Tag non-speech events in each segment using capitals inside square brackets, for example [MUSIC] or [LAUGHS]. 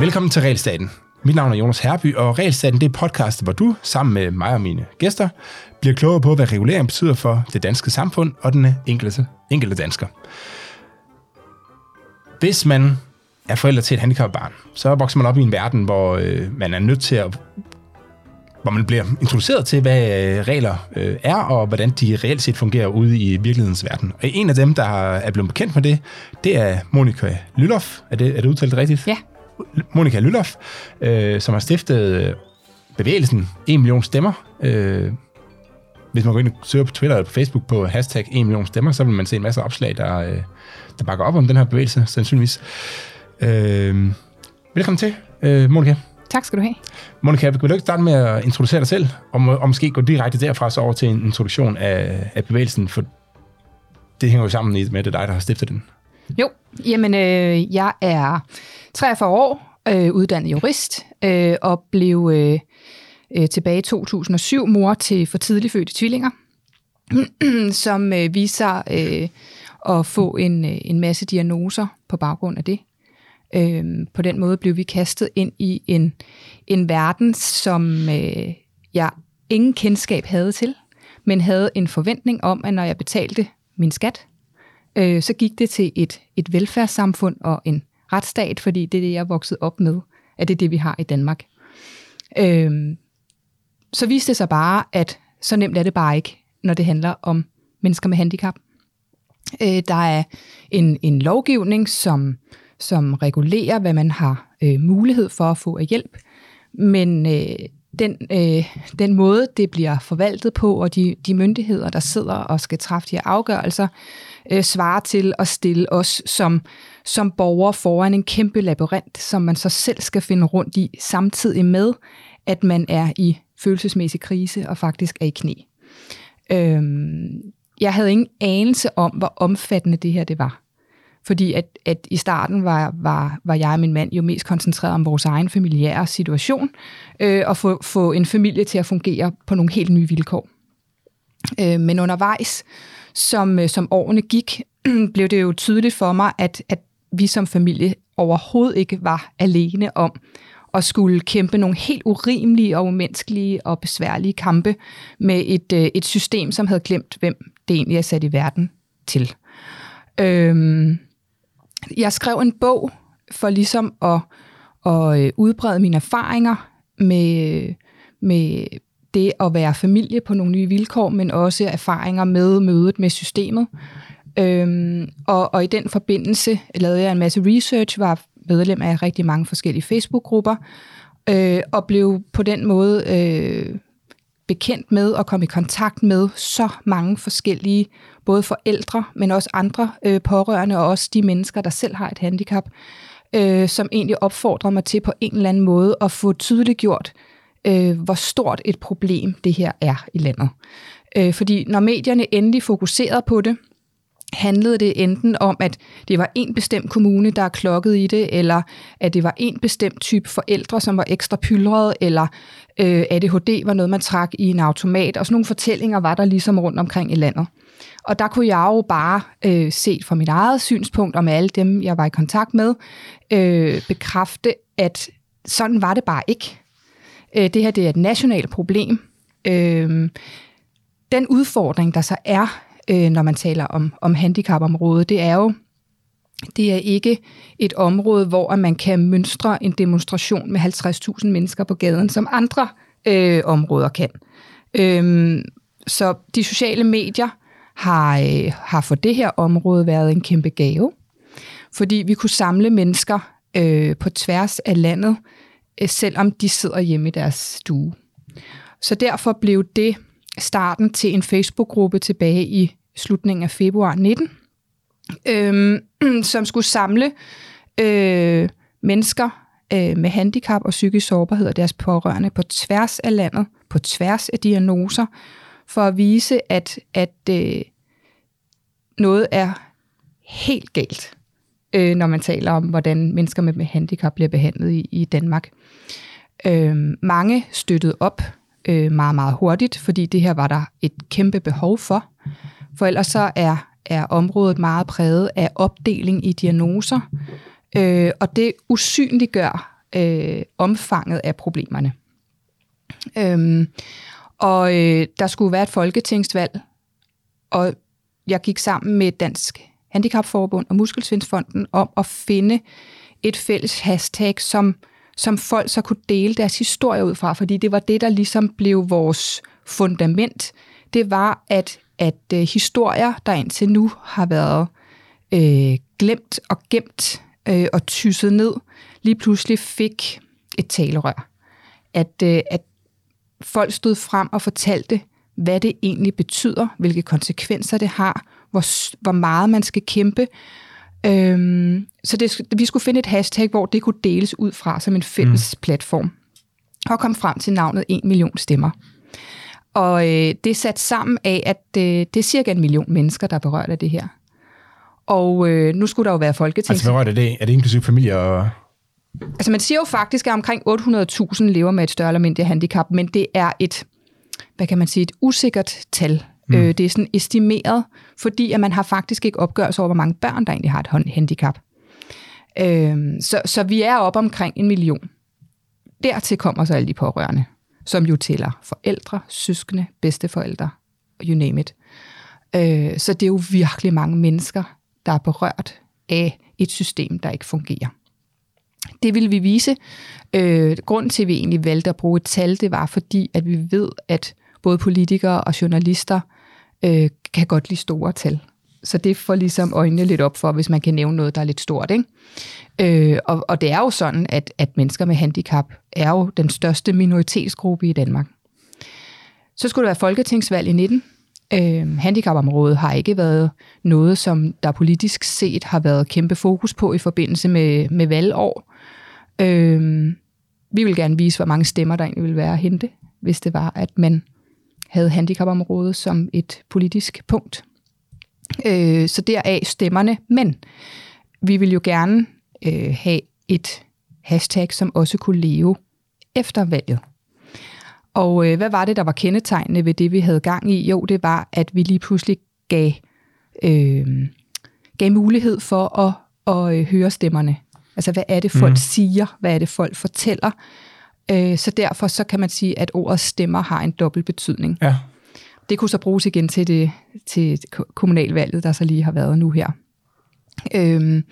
Velkommen til Realstaten. Mit navn er Jonas Herby, og Realstaten det er podcast, hvor du, sammen med mig og mine gæster, bliver klogere på, hvad regulering betyder for det danske samfund og den enkelte, enkelte dansker. Hvis man er forældre til et handicappet barn, så vokser man op i en verden, hvor øh, man er nødt til at hvor man bliver introduceret til, hvad øh, regler øh, er, og hvordan de reelt set fungerer ude i virkelighedens verden. Og en af dem, der er blevet bekendt med det, det er Monika Lylof. Er det, er det udtalt rigtigt? Ja. Monika Lylof, øh, som har stiftet øh, bevægelsen 1 million stemmer. Øh, hvis man går ind og søger på Twitter eller på Facebook på hashtag 1 million stemmer, så vil man se en masse opslag, der, øh, der bakker op om den her bevægelse, sandsynligvis. Øh, velkommen til, øh, Monika. Tak skal du have. Monika, vil du ikke starte med at introducere dig selv, og, må, og måske gå direkte derfra så over til en introduktion af, af bevægelsen, for det hænger jo sammen med, det er dig, der har stiftet den. Jo, jamen øh, jeg er 43 år, øh, uddannet jurist, øh, og blev øh, øh, tilbage i 2007 mor til for tidligt fødte tvillinger, [CLEARS THROAT] som øh, viser øh, at få en, øh, en masse diagnoser på baggrund af det. Øhm, på den måde blev vi kastet ind i en, en verden, som øh, jeg ingen kendskab havde til, men havde en forventning om, at når jeg betalte min skat, øh, så gik det til et, et velfærdssamfund og en retsstat, fordi det er det, jeg er vokset op med, at det er det, vi har i Danmark. Øhm, så viste det sig bare, at så nemt er det bare ikke, når det handler om mennesker med handicap. Øh, der er en, en lovgivning, som, som regulerer, hvad man har øh, mulighed for at få af hjælp, men øh, den, øh, den måde, det bliver forvaltet på, og de, de myndigheder, der sidder og skal træffe de her afgørelser, øh, svarer til at stille os som, som borgere foran en kæmpe labyrint, som man så selv skal finde rundt i, samtidig med, at man er i følelsesmæssig krise og faktisk er i knæ. Øhm, jeg havde ingen anelse om, hvor omfattende det her det var. Fordi at, at i starten var, var, var jeg og min mand jo mest koncentreret om vores egen familiære situation, øh, og få, få en familie til at fungere på nogle helt nye vilkår. Øh, men undervejs, som, øh, som årene gik, [CLEARS THROAT] blev det jo tydeligt for mig, at, at vi som familie overhovedet ikke var alene om at skulle kæmpe nogle helt urimelige og umenneskelige og besværlige kampe med et, øh, et system, som havde glemt, hvem det egentlig er sat i verden til. Øhm, jeg skrev en bog for ligesom at, at øh, udbrede mine erfaringer med, med det at være familie på nogle nye vilkår, men også erfaringer med mødet med systemet. Øhm, og, og i den forbindelse lavede jeg en masse research, var medlem af rigtig mange forskellige Facebook-grupper, øh, og blev på den måde øh, bekendt med og kom i kontakt med så mange forskellige, både forældre, men også andre øh, pårørende, og også de mennesker, der selv har et handicap, øh, som egentlig opfordrer mig til på en eller anden måde at få tydeligt gjort, øh, hvor stort et problem det her er i landet. Øh, fordi når medierne endelig fokuserede på det, handlede det enten om, at det var en bestemt kommune, der er klokket i det, eller at det var en bestemt type forældre, som var ekstra pyldrede, eller øh, ADHD var noget, man trak i en automat, og sådan nogle fortællinger var der ligesom rundt omkring i landet. Og der kunne jeg jo bare, øh, set fra mit eget synspunkt, og med alle dem, jeg var i kontakt med, øh, bekræfte, at sådan var det bare ikke. Øh, det her det er et nationalt problem. Øh, den udfordring, der så er øh, når man taler om, om handicapområdet, det er jo, det er ikke et område, hvor man kan mønstre en demonstration med 50.000 mennesker på gaden, som andre øh, områder kan. Øhm, så de sociale medier har, øh, har for det her område været en kæmpe gave, fordi vi kunne samle mennesker øh, på tværs af landet, øh, selvom de sidder hjemme i deres stue. Så derfor blev det starten til en Facebook-gruppe tilbage i slutningen af februar 19, øh, [CLEARS THROAT] som skulle samle øh, mennesker øh, med handicap og psykisk sårbarhed og deres pårørende på tværs af landet, på tværs af diagnoser, for at vise, at, at øh, noget er helt galt, øh, når man taler om, hvordan mennesker med handicap bliver behandlet i, i Danmark. Øh, mange støttede op øh, meget, meget hurtigt, fordi det her var der et kæmpe behov for. For ellers så er er området meget præget af opdeling i diagnoser, øh, og det usynliggør øh, omfanget af problemerne. Øhm, og øh, der skulle være et folketingsvalg, og jeg gik sammen med Dansk Handicapforbund og Muskelsvindsfonden om at finde et fælles hashtag, som, som folk så kunne dele deres historie ud fra, fordi det var det, der ligesom blev vores fundament. Det var, at, at øh, historier, der indtil nu har været øh, glemt og gemt øh, og tysset ned, lige pludselig fik et talerør. At, øh, at folk stod frem og fortalte, hvad det egentlig betyder, hvilke konsekvenser det har, hvor, hvor meget man skal kæmpe. Øhm, så det, vi skulle finde et hashtag, hvor det kunne deles ud fra som en fælles mm. platform. Og kom frem til navnet 1 million stemmer. Og øh, det er sat sammen af, at øh, det er cirka en million mennesker, der er berørt af det her. Og øh, nu skulle der jo være folketing. Altså berørt af det? Er det inklusive familier og... Altså man siger jo faktisk, at omkring 800.000 lever med et større eller mindre handicap, men det er et, hvad kan man sige, et usikkert tal. Mm. Øh, det er sådan estimeret, fordi at man har faktisk ikke opgørelse over, hvor mange børn, der egentlig har et handicap. Øh, så, så vi er op omkring en million. Dertil kommer så alle de pårørende, som jo tæller forældre, søskende, bedsteforældre, you name it. Øh, så det er jo virkelig mange mennesker, der er berørt af et system, der ikke fungerer. Det vil vi vise. Øh, grunden til, at vi egentlig valgte at bruge et tal, det var fordi, at vi ved, at både politikere og journalister øh, kan godt lide store tal. Så det får ligesom øjnene lidt op for, hvis man kan nævne noget, der er lidt stort. Ikke? Øh, og, og det er jo sådan, at, at mennesker med handicap er jo den største minoritetsgruppe i Danmark. Så skulle der være folketingsvalg i 19. Øh, handicapområdet har ikke været noget, som der politisk set har været kæmpe fokus på i forbindelse med, med valgår. Øh, vi vil gerne vise, hvor mange stemmer der egentlig vil være at hente, hvis det var, at man havde handicapområdet som et politisk punkt. Øh, så deraf stemmerne. Men vi vil jo gerne øh, have et hashtag, som også kunne leve efter valget. Og øh, hvad var det, der var kendetegnende ved det, vi havde gang i? Jo, det var, at vi lige pludselig gav, øh, gav mulighed for at, at øh, høre stemmerne. Altså, hvad er det, folk mm. siger? Hvad er det, folk fortæller? Øh, så derfor så kan man sige, at ordet stemmer har en dobbelt betydning. Ja. Det kunne så bruges igen til det til kommunalvalget, der så lige har været nu her. Øh,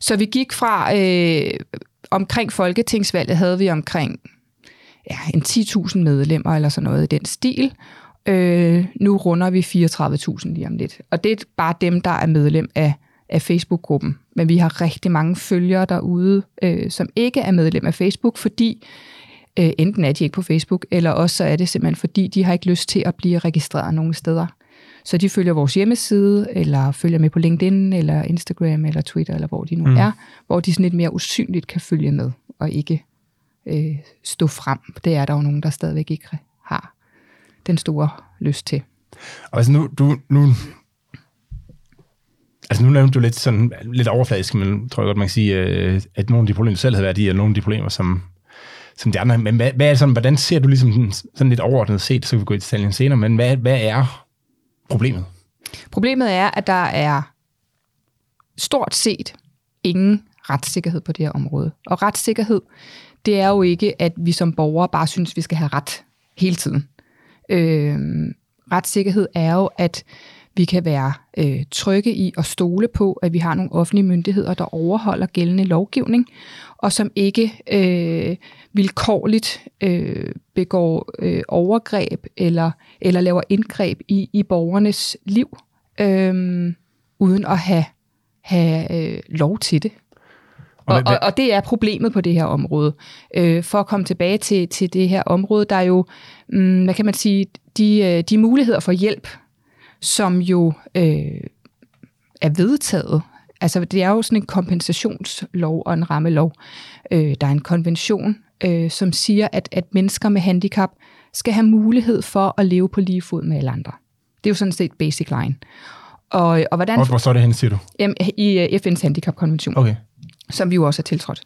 så vi gik fra øh, omkring folketingsvalget havde vi omkring ja, en 10.000 medlemmer eller sådan noget i den stil. Øh, nu runder vi 34.000 lige om lidt. Og det er bare dem, der er medlem af, af Facebook-gruppen. Men vi har rigtig mange følgere derude, øh, som ikke er medlem af Facebook, fordi øh, enten er de ikke på Facebook, eller også så er det simpelthen fordi, de har ikke lyst til at blive registreret nogen steder. Så de følger vores hjemmeside, eller følger med på LinkedIn, eller Instagram, eller Twitter, eller hvor de nu mm. er, hvor de sådan lidt mere usynligt kan følge med, og ikke øh, stå frem. Det er der jo nogen, der stadigvæk ikke har den store lyst til. Og altså nu, du, nu, altså nu nævnte du lidt, sådan, lidt overfladisk, men tror jeg godt, man kan sige, øh, at nogle af de problemer, du selv havde været i, er nogle af de problemer, som, som de andre. Men hvad, hvad er sådan, hvordan ser du ligesom sådan lidt overordnet set, så kan vi gå i detaljen senere, men hvad, hvad er problemet? Problemet er, at der er stort set ingen retssikkerhed på det her område. Og retssikkerhed, det er jo ikke, at vi som borgere bare synes, vi skal have ret hele tiden. Øh, retssikkerhed er jo, at vi kan være øh, trygge i og stole på, at vi har nogle offentlige myndigheder, der overholder gældende lovgivning, og som ikke øh, vilkårligt øh, begår øh, overgreb eller, eller laver indgreb i, i borgernes liv, øh, uden at have, have øh, lov til det. Og, og, og det er problemet på det her område. Øh, for at komme tilbage til, til det her område, der er jo, mm, hvad kan man sige, de, øh, de muligheder for hjælp, som jo øh, er vedtaget. Altså det er jo sådan en kompensationslov og en rammelov. Øh, der er en konvention, øh, som siger, at, at mennesker med handicap skal have mulighed for at leve på lige fod med alle andre. Det er jo sådan set basic line. Og, og hvordan... Hvor, hvor står det hen, siger du? Jamen, I uh, FN's handicapkonvention. Okay som vi jo også har tiltrådt.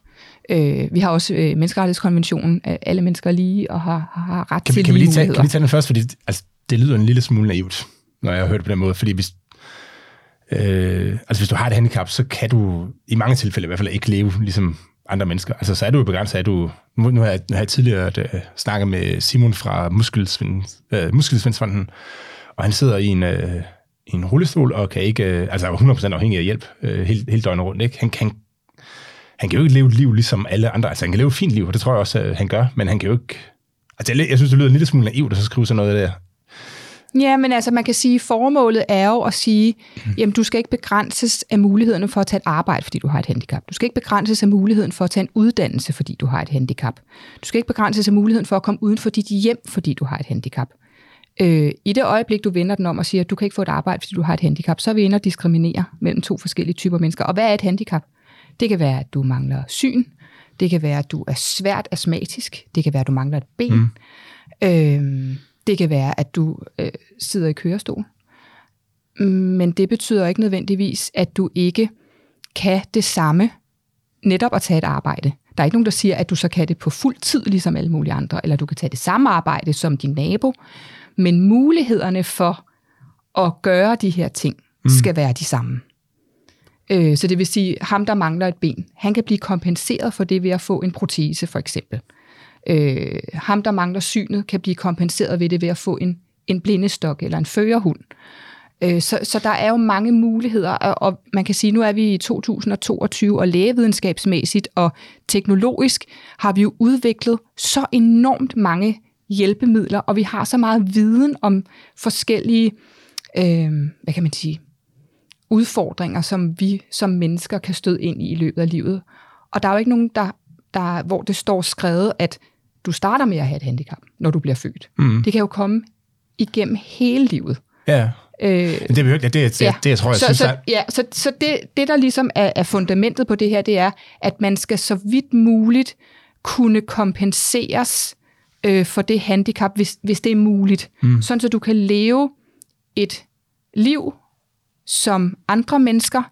Øh, vi har også øh, menneskerettighedskonventionen, at alle mennesker er lige og har, har ret kan vi, til kan lige vi lige tage, Kan vi tage den først, fordi altså, det lyder en lille smule naivt, når jeg har hørt det på den måde, fordi hvis, Øh, altså hvis du har et handicap, så kan du i mange tilfælde i hvert fald ikke leve ligesom andre mennesker. Altså så er du jo begrænset er du... Nu, nu har jeg, nu har jeg tidligere uh, snakket med Simon fra Muskelsvind, uh, Muskelsvindsfonden, og han sidder i en, uh, i en rullestol og kan ikke... Uh, altså er 100% afhængig af hjælp uh, hele, hele døgnet rundt. Ikke? Han, kan, han kan jo ikke leve et liv ligesom alle andre. Altså han kan leve et fint liv, og det tror jeg også, uh, han gør, men han kan jo ikke... Altså jeg, jeg synes, det lyder en lille smule naivt at så skrive sådan noget der Ja, men altså man kan sige, at formålet er jo at sige, jamen du skal ikke begrænses af mulighederne for at tage et arbejde, fordi du har et handicap. Du skal ikke begrænses af muligheden for at tage en uddannelse, fordi du har et handicap. Du skal ikke begrænses af muligheden for at komme uden for dit hjem, fordi du har et handicap. Øh, I det øjeblik, du vender den om og siger, at du kan ikke få et arbejde, fordi du har et handicap, så er vi inde og diskriminere mellem to forskellige typer mennesker. Og hvad er et handicap? Det kan være, at du mangler syn. Det kan være, at du er svært astmatisk. Det kan være, at du mangler et ben. Mm. Øh, det kan være, at du øh, sidder i kørestol. Men det betyder ikke nødvendigvis, at du ikke kan det samme netop at tage et arbejde. Der er ikke nogen, der siger, at du så kan det på fuld tid, ligesom alle mulige andre, eller du kan tage det samme arbejde som din nabo, men mulighederne for at gøre de her ting mm. skal være de samme. Øh, så det vil sige, ham der mangler et ben, han kan blive kompenseret for det ved at få en protese for eksempel. Øh, ham, der mangler synet, kan blive kompenseret ved det ved at få en, en blindestok eller en førerhund. Øh, så, så der er jo mange muligheder, og, og man kan sige, nu er vi i 2022, og lægevidenskabsmæssigt og teknologisk har vi jo udviklet så enormt mange hjælpemidler, og vi har så meget viden om forskellige, øh, hvad kan man sige, udfordringer, som vi som mennesker kan støde ind i i løbet af livet. Og der er jo ikke nogen, der, der, hvor det står skrevet, at du starter med at have et handicap, når du bliver født. Mm. Det kan jo komme igennem hele livet. Ja. Øh, det, er det, det, det, ja. det, jeg tror, jeg så, synes, så, er... Ja, så, så det, det, der ligesom er, er fundamentet på det her, det er, at man skal så vidt muligt kunne kompenseres øh, for det handicap, hvis, hvis det er muligt. Mm. Sådan, så du kan leve et liv som andre mennesker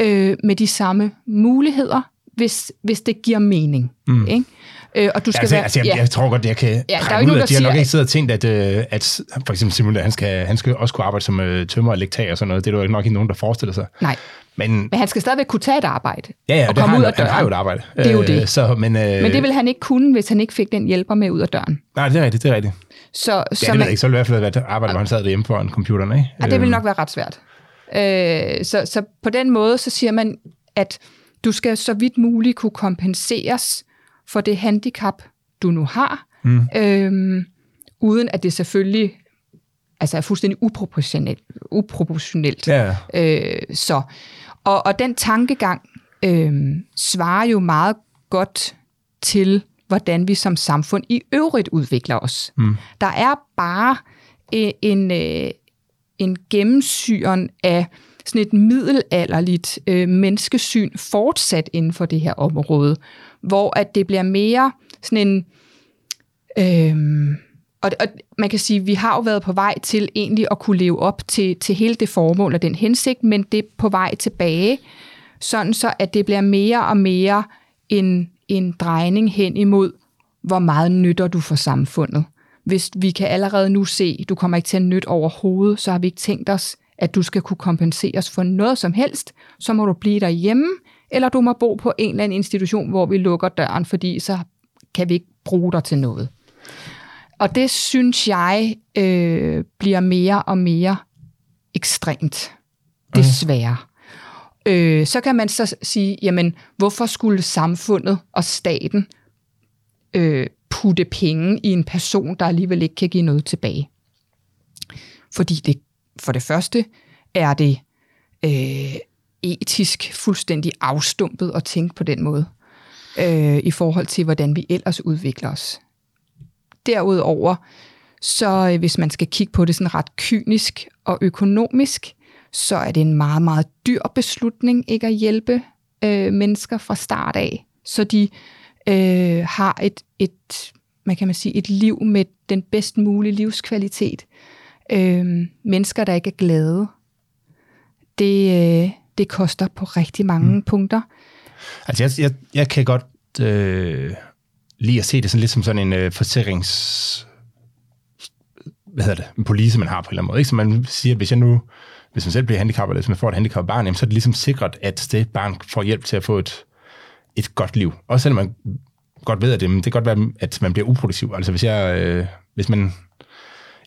øh, med de samme muligheder, hvis, hvis det giver mening. Mm. Ikke? Øh, og du skal ja, altså, være, altså, jeg, ja. jeg tror godt, jeg kan ja, der er ud af, at de har nok ikke siddet og tænkt, at, øh, at for eksempel Simon, han skal, han skal også kunne arbejde som øh, tømmer og lektag og sådan noget. Det er der jo nok ikke nogen, der forestiller sig. Nej. Men, men han skal stadigvæk kunne tage et arbejde. Ja, ja, og det komme har, ud af døren. han har jo et arbejde. Det er jo det. Øh, så, men, øh, men det vil han ikke kunne, hvis han ikke fik den hjælper med ud af døren. Nej, det er rigtigt, det er rigtigt. Så, ja, så det man, ved jeg ikke. Så ville det i hvert fald være et arbejde, hvor han sad derhjemme foran computeren, ikke? Ja, det vil nok være ret svært. Øh, så, så på den måde, så siger man, at du skal så vidt muligt kunne kompenseres for det handicap, du nu har, mm. øhm, uden at det selvfølgelig altså er fuldstændig uproportionelt. uproportionelt. Ja. Øh, så, og, og den tankegang øh, svarer jo meget godt til, hvordan vi som samfund i øvrigt udvikler os. Mm. Der er bare en, en, øh, en gennemsyren af sådan et middelalderligt øh, menneskesyn fortsat inden for det her område, hvor at det bliver mere sådan en... Øh, og, og man kan sige, at vi har jo været på vej til egentlig at kunne leve op til, til hele det formål og den hensigt, men det er på vej tilbage, sådan så at det bliver mere og mere en, en drejning hen imod, hvor meget nytter du for samfundet. Hvis vi kan allerede nu se, du kommer ikke til at nytte overhovedet, så har vi ikke tænkt os, at du skal kunne kompenseres for noget som helst, så må du blive derhjemme, eller du må bo på en eller anden institution, hvor vi lukker døren, fordi så kan vi ikke bruge dig til noget. Og det synes jeg øh, bliver mere og mere ekstremt, desværre. Mm. Øh, så kan man så sige, jamen, hvorfor skulle samfundet og staten øh, putte penge i en person, der alligevel ikke kan give noget tilbage? Fordi det, for det første er det øh, etisk fuldstændig afstumpet at tænke på den måde, øh, i forhold til, hvordan vi ellers udvikler os. Derudover, så øh, hvis man skal kigge på det sådan ret kynisk og økonomisk, så er det en meget, meget dyr beslutning ikke at hjælpe øh, mennesker fra start af, så de øh, har et, et, man kan man sige, et liv med den bedst mulige livskvalitet. Øh, mennesker, der ikke er glade, det, øh, det koster på rigtig mange mm. punkter. Altså jeg, jeg, jeg kan godt øh, lide at se det sådan lidt som sådan en øh, forsikrings... Hvad hedder det? En police, man har på en eller anden måde. Ikke? Så man siger, hvis jeg nu hvis man selv bliver handicappet, eller hvis man får et handicappet barn, jamen, så er det ligesom sikret, at det barn får hjælp til at få et, et godt liv. Også selvom man godt ved, at det, det kan godt være, at man bliver uproduktiv. Altså hvis, jeg, øh, hvis man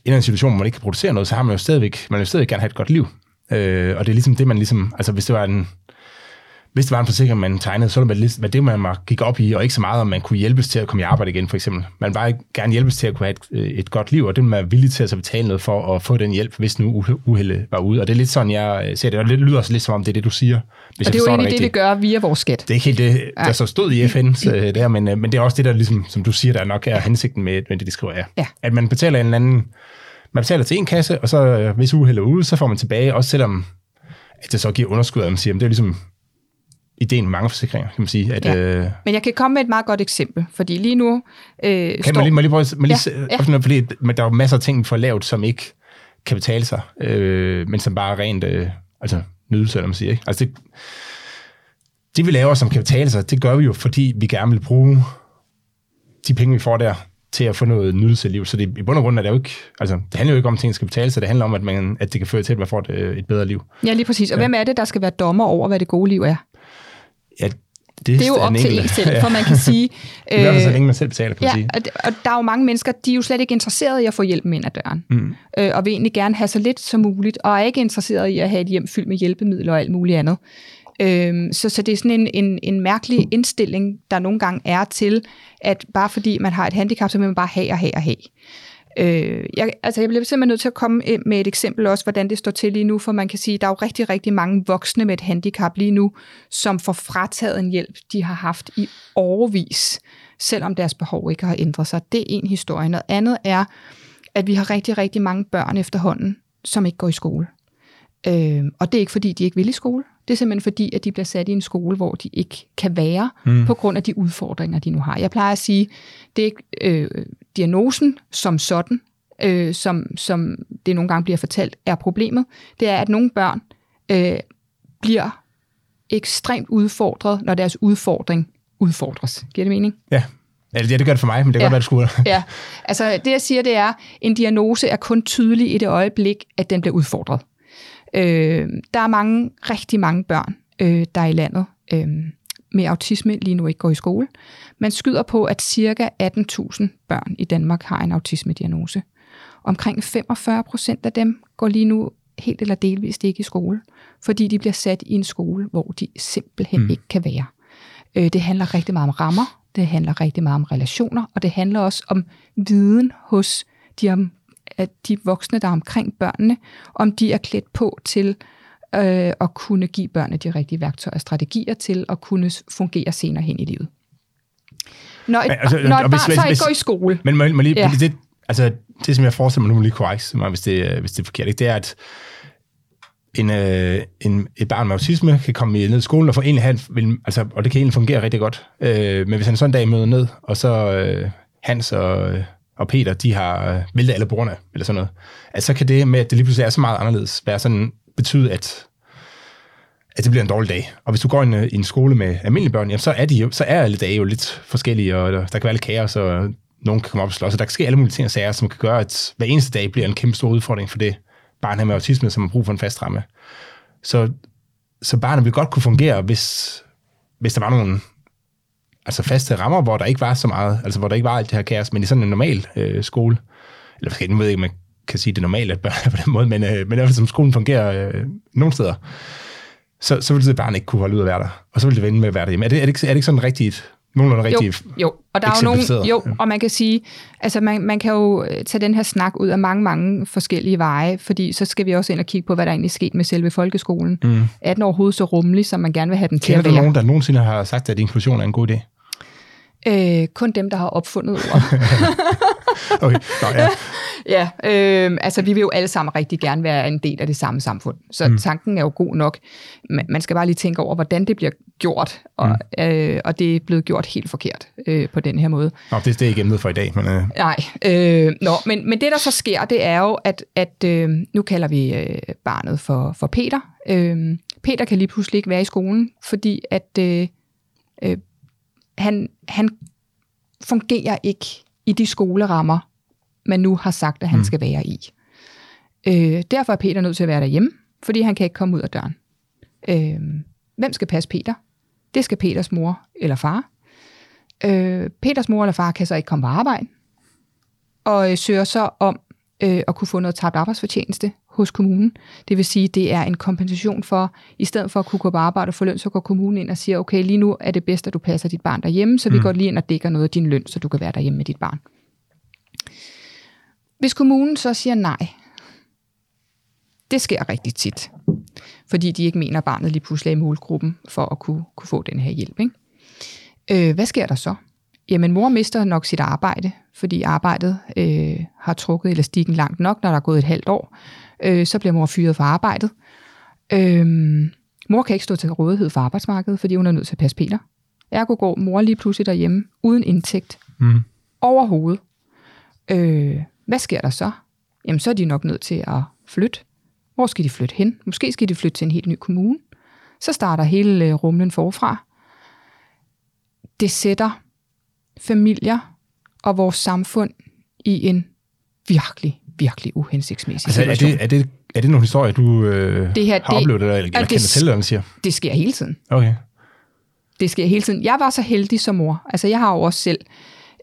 ender i en situation, hvor man ikke kan producere noget, så har man jo stadigvæk, man vil stadigvæk gerne have et godt liv. Øh, og det er ligesom det, man ligesom, altså hvis det var en, hvis det var en forsikring, man tegnede, så var det det, man gik op i, og ikke så meget, om man kunne hjælpes til at komme i arbejde igen, for eksempel. Man bare gerne hjælpes til at kunne have et, et godt liv, og det man er villig til at så betale noget for at få den hjælp, hvis nu uheldet var ude. Og det er lidt sådan, jeg ser det, og det lyder også lidt som om, det er det, du siger. Hvis og det er jo egentlig det, vi gør via vores skat. Det er ikke helt det, der så stod i FN, så der, men, øh, men det er også det, der ligesom, som du siger, der nok er hensigten med, med det, de skriver, ja. ja. At man betaler en eller anden, man betaler til en kasse, og så øh, hvis uheldet er ude, så får man tilbage, også selvom at det så giver underskud, at man siger, at det er ligesom ideen med mange forsikringer, kan man sige. At, ja. øh, Men jeg kan komme med et meget godt eksempel, fordi lige nu øh, kan står... man lige, man lige prøve, man lige, ja, ja. fordi der er jo masser af ting for lavet, som ikke kan betale sig, øh, men som bare er rent øh, altså, nydelse, eller man siger. Ikke? Altså det, det vi laver, som kan betale sig, det gør vi jo, fordi vi gerne vil bruge de penge, vi får der, til at få noget nydelse i livet. Så det, i bund og grund er det jo ikke, altså, det handler jo ikke om, at ting skal betale sig, det handler om, at, man, at det kan føre til, at man får et, øh, et bedre liv. Ja, lige præcis. Og ja. hvem er det, der skal være dommer over, hvad det gode liv er? Ja, det, det er jo op til en selv, [LAUGHS] for man kan sige... I hvert fald så længe man selv betaler, kan ja, sige. Og, og der er jo mange mennesker, de er jo slet ikke interesserede i at få hjælp ind ad døren. Mm. Øh, og vil egentlig gerne have så lidt som muligt, og er ikke interesseret i at have et hjem fyldt med hjælpemidler og alt muligt andet. Øh, så, så det er sådan en, en, en mærkelig indstilling, der nogle gange er til, at bare fordi man har et handicap, så vil man bare have og have og have. Øh, jeg, altså jeg bliver simpelthen nødt til at komme med et eksempel også, hvordan det står til lige nu, for man kan sige, at der er jo rigtig, rigtig mange voksne med et handicap lige nu, som får frataget en hjælp, de har haft i overvis, selvom deres behov ikke har ændret sig. Det er en historie. Noget andet er, at vi har rigtig, rigtig mange børn efterhånden, som ikke går i skole. Øh, og det er ikke, fordi de ikke vil i skole. Det er simpelthen fordi, at de bliver sat i en skole, hvor de ikke kan være, mm. på grund af de udfordringer, de nu har. Jeg plejer at sige, det er ikke øh, diagnosen som sådan, øh, som, som det nogle gange bliver fortalt, er problemet. Det er, at nogle børn øh, bliver ekstremt udfordret, når deres udfordring udfordres. Giver det mening? Ja. Ja, det gør det for mig, men det kan ja. godt være, det skulle. [LAUGHS] ja, altså det jeg siger, det er, en diagnose er kun tydelig i det øjeblik, at den bliver udfordret. Øh, der er mange, rigtig mange børn, øh, der er i landet øh, med autisme lige nu ikke går i skole. Man skyder på, at ca. 18.000 børn i Danmark har en autisme-diagnose. Omkring 45 procent af dem går lige nu helt eller delvist ikke i skole, fordi de bliver sat i en skole, hvor de simpelthen mm. ikke kan være. Øh, det handler rigtig meget om rammer, det handler rigtig meget om relationer, og det handler også om viden hos de om at de voksne, der er omkring børnene, om de er klædt på til øh, at kunne give børnene de rigtige værktøjer og strategier til at kunne fungere senere hen i livet. Når et, men, altså, når et barn hvis, så ikke går i skole. Men må, må lige, ja. det, altså, det, som jeg forestiller mig, nu må lige korrekt mig, hvis det, hvis det er forkert, ikke? det er, at en, øh, en, et barn med autisme kan komme ned i skolen og få egentlig have, vil, altså, og det kan egentlig fungere rigtig godt. Øh, men hvis han sådan en dag møder ned, og så øh, Hans og, og Peter, de har øh, væltet alle bordene, eller sådan noget, at så kan det med, at det lige pludselig er så meget anderledes, være sådan, betyde, at, at det bliver en dårlig dag. Og hvis du går ind øh, i en skole med almindelige børn, jamen, så, er de jo, så er alle dage jo lidt forskellige, og der, der kan være lidt kaos, og nogen kan komme op og slås, og der kan ske alle mulige ting og sager, som kan gøre, at hver eneste dag bliver en kæmpe stor udfordring for det barn her med autisme, som har brug for en fast ramme. Så, så barnet vil godt kunne fungere, hvis, hvis der var nogle altså faste rammer, hvor der ikke var så meget, altså hvor der ikke var alt det her kaos, men i sådan en normal øh, skole, eller måske, nu ved jeg ikke, man kan sige det normalt, at børn er [LAUGHS] på den måde, men, øh, men i hvert fald som skolen fungerer øh, nogle steder, så, så vil det barn ikke kunne holde ud at være der, og så vil det vende med at være der. Er det, er det, ikke, er det ikke sådan rigtigt nogenlunde rigtigt jo, jo, og der er jo nogle, jo, og man kan sige, altså man, man kan jo øh, tage den her snak ud af mange, mange forskellige veje, fordi så skal vi også ind og kigge på, hvad der egentlig er sket med selve folkeskolen. Mm. Er den overhovedet så rummelig, som man gerne vil have den til at være? Kender du nogen, der nogensinde har sagt, at inklusion er en god idé? Øh, kun dem, der har opfundet ordet. [LAUGHS] okay, Nå, ja. [LAUGHS] ja, øh, altså vi vil jo alle sammen rigtig gerne være en del af det samme samfund, så mm. tanken er jo god nok. Man skal bare lige tænke over, hvordan det bliver gjort, og, mm. øh, og det er blevet gjort helt forkert øh, på den her måde. Nå, det, det er ikke emnet for i dag. Men, øh. Nej, øh, nå, men, men det der så sker, det er jo, at, at øh, nu kalder vi øh, barnet for, for Peter. Øh, Peter kan lige pludselig ikke være i skolen, fordi at... Øh, øh, han, han fungerer ikke i de skolerammer, man nu har sagt, at han mm. skal være i. Øh, derfor er Peter nødt til at være derhjemme, fordi han kan ikke komme ud af døren. Øh, hvem skal passe Peter? Det skal Peters mor eller far. Øh, Peters mor eller far kan så ikke komme på arbejde, og øh, søger så om øh, at kunne få noget tabt arbejdsfortjeneste hos kommunen. Det vil sige, det er en kompensation for, i stedet for at kunne gå på arbejde og få løn, så går kommunen ind og siger, okay, lige nu er det bedst, at du passer dit barn derhjemme, så vi mm. går lige ind og dækker noget af din løn, så du kan være derhjemme med dit barn. Hvis kommunen så siger nej, det sker rigtig tit, fordi de ikke mener, at barnet lige pludselig er i målgruppen for at kunne, kunne få den her hjælp. Ikke? Øh, hvad sker der så? Jamen, mor mister nok sit arbejde, fordi arbejdet øh, har trukket elastikken langt nok, når der er gået et halvt år. Øh, så bliver mor fyret fra arbejdet. Øh, mor kan ikke stå til rådighed for arbejdsmarkedet, fordi hun er nødt til at passe Peter. Ergo går mor lige pludselig derhjemme, uden indtægt. Mm. Overhovedet. Øh, hvad sker der så? Jamen, så er de nok nødt til at flytte. Hvor skal de flytte hen? Måske skal de flytte til en helt ny kommune. Så starter hele øh, rumlen forfra. Det sætter familier og vores samfund i en virkelig, virkelig uhensigtsmæssig altså, situation. Er det, er, det, er det nogle historier, du øh, det her, har det, oplevet, eller, eller kender til, eller siger? Det sker hele tiden. Okay. Det sker hele tiden. Jeg var så heldig som mor. Altså, jeg har jo også selv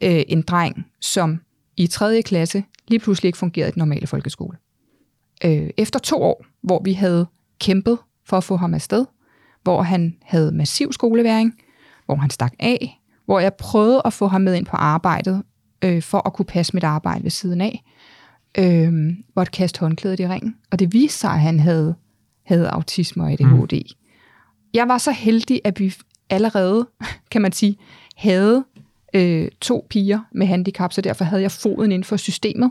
øh, en dreng, som i 3. klasse lige pludselig ikke fungerede i den normale folkeskole. Øh, efter to år, hvor vi havde kæmpet for at få ham afsted, hvor han havde massiv skoleværing, hvor han stak af, hvor jeg prøvede at få ham med ind på arbejdet, øh, for at kunne passe mit arbejde ved siden af, øh, hvor at kaste håndklædet i ringen. Og det viste sig, at han havde, havde autisme og ADHD. Mm. Jeg var så heldig, at vi allerede, kan man sige, havde øh, to piger med handicap, så derfor havde jeg foden inden for systemet,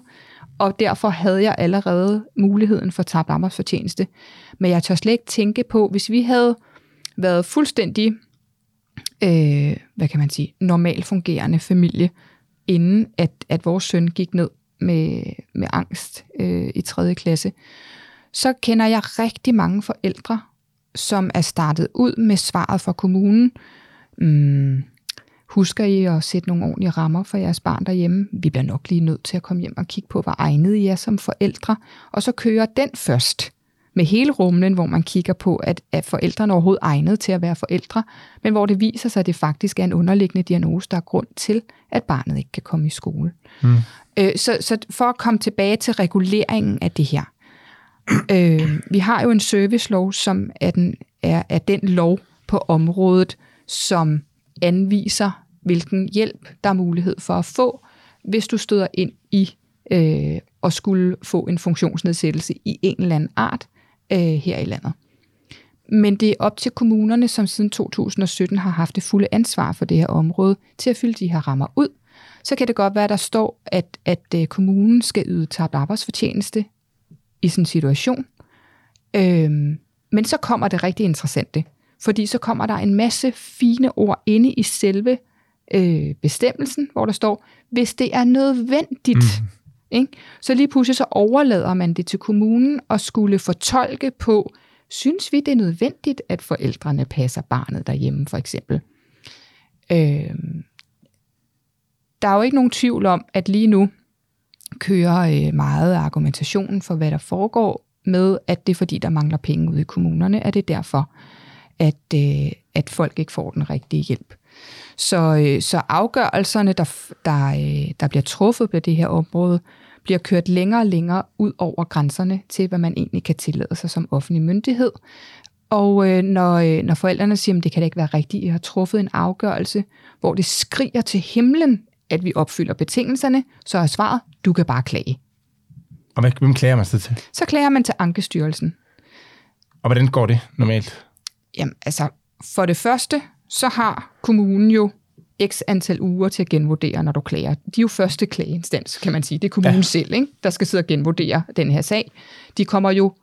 og derfor havde jeg allerede muligheden for tabt arbejdsfortjeneste. Men jeg tør slet ikke tænke på, hvis vi havde været fuldstændig øh, hvad kan man sige, normalt fungerende familie, inden at, at vores søn gik ned med, med angst øh, i 3. klasse, så kender jeg rigtig mange forældre, som er startet ud med svaret fra kommunen. Mm, husker I at sætte nogle ordentlige rammer for jeres barn derhjemme? Vi bliver nok lige nødt til at komme hjem og kigge på, hvor egnet I er som forældre. Og så kører den først med hele rumlen, hvor man kigger på, at er forældrene overhovedet egnet til at være forældre, men hvor det viser sig, at det faktisk er en underliggende diagnose, der er grund til, at barnet ikke kan komme i skole. Mm. Øh, så, så for at komme tilbage til reguleringen af det her. Øh, vi har jo en servicelov, som er den, er, er den lov på området, som anviser, hvilken hjælp der er mulighed for at få, hvis du støder ind i øh, og skulle få en funktionsnedsættelse i en eller anden art øh, her i landet. Men det er op til kommunerne, som siden 2017 har haft det fulde ansvar for det her område, til at fylde de her rammer ud. Så kan det godt være, at der står, at, at øh, kommunen skal yde tabt arbejdsfortjeneste i sådan en situation. Øhm, men så kommer det rigtig interessante, fordi så kommer der en masse fine ord inde i selve øh, bestemmelsen, hvor der står, hvis det er nødvendigt, mm. Ikke? Så lige pludselig så overlader man det til kommunen og skulle fortolke på, synes vi det er nødvendigt, at forældrene passer barnet derhjemme for eksempel? Øh, der er jo ikke nogen tvivl om, at lige nu kører øh, meget argumentationen for, hvad der foregår med, at det er fordi, der mangler penge ude i kommunerne, at det er derfor, at, øh, at folk ikke får den rigtige hjælp. Så, øh, så afgørelserne, der, der, øh, der bliver truffet på det her område, bliver kørt længere og længere ud over grænserne til, hvad man egentlig kan tillade sig som offentlig myndighed. Og øh, når, øh, når forældrene siger, at det kan da ikke være rigtigt, I har truffet en afgørelse, hvor det skriger til himlen, at vi opfylder betingelserne, så er svaret, du kan bare klage. Og hvem klager man så til? Så klager man til Ankestyrelsen. Og hvordan går det normalt? Jamen, altså, for det første, så har kommunen jo x antal uger til at genvurdere, når du klager. De er jo første klageinstans, kan man sige. Det er kommunen ja. selv, ikke? der skal sidde og genvurdere den her sag. De kommer jo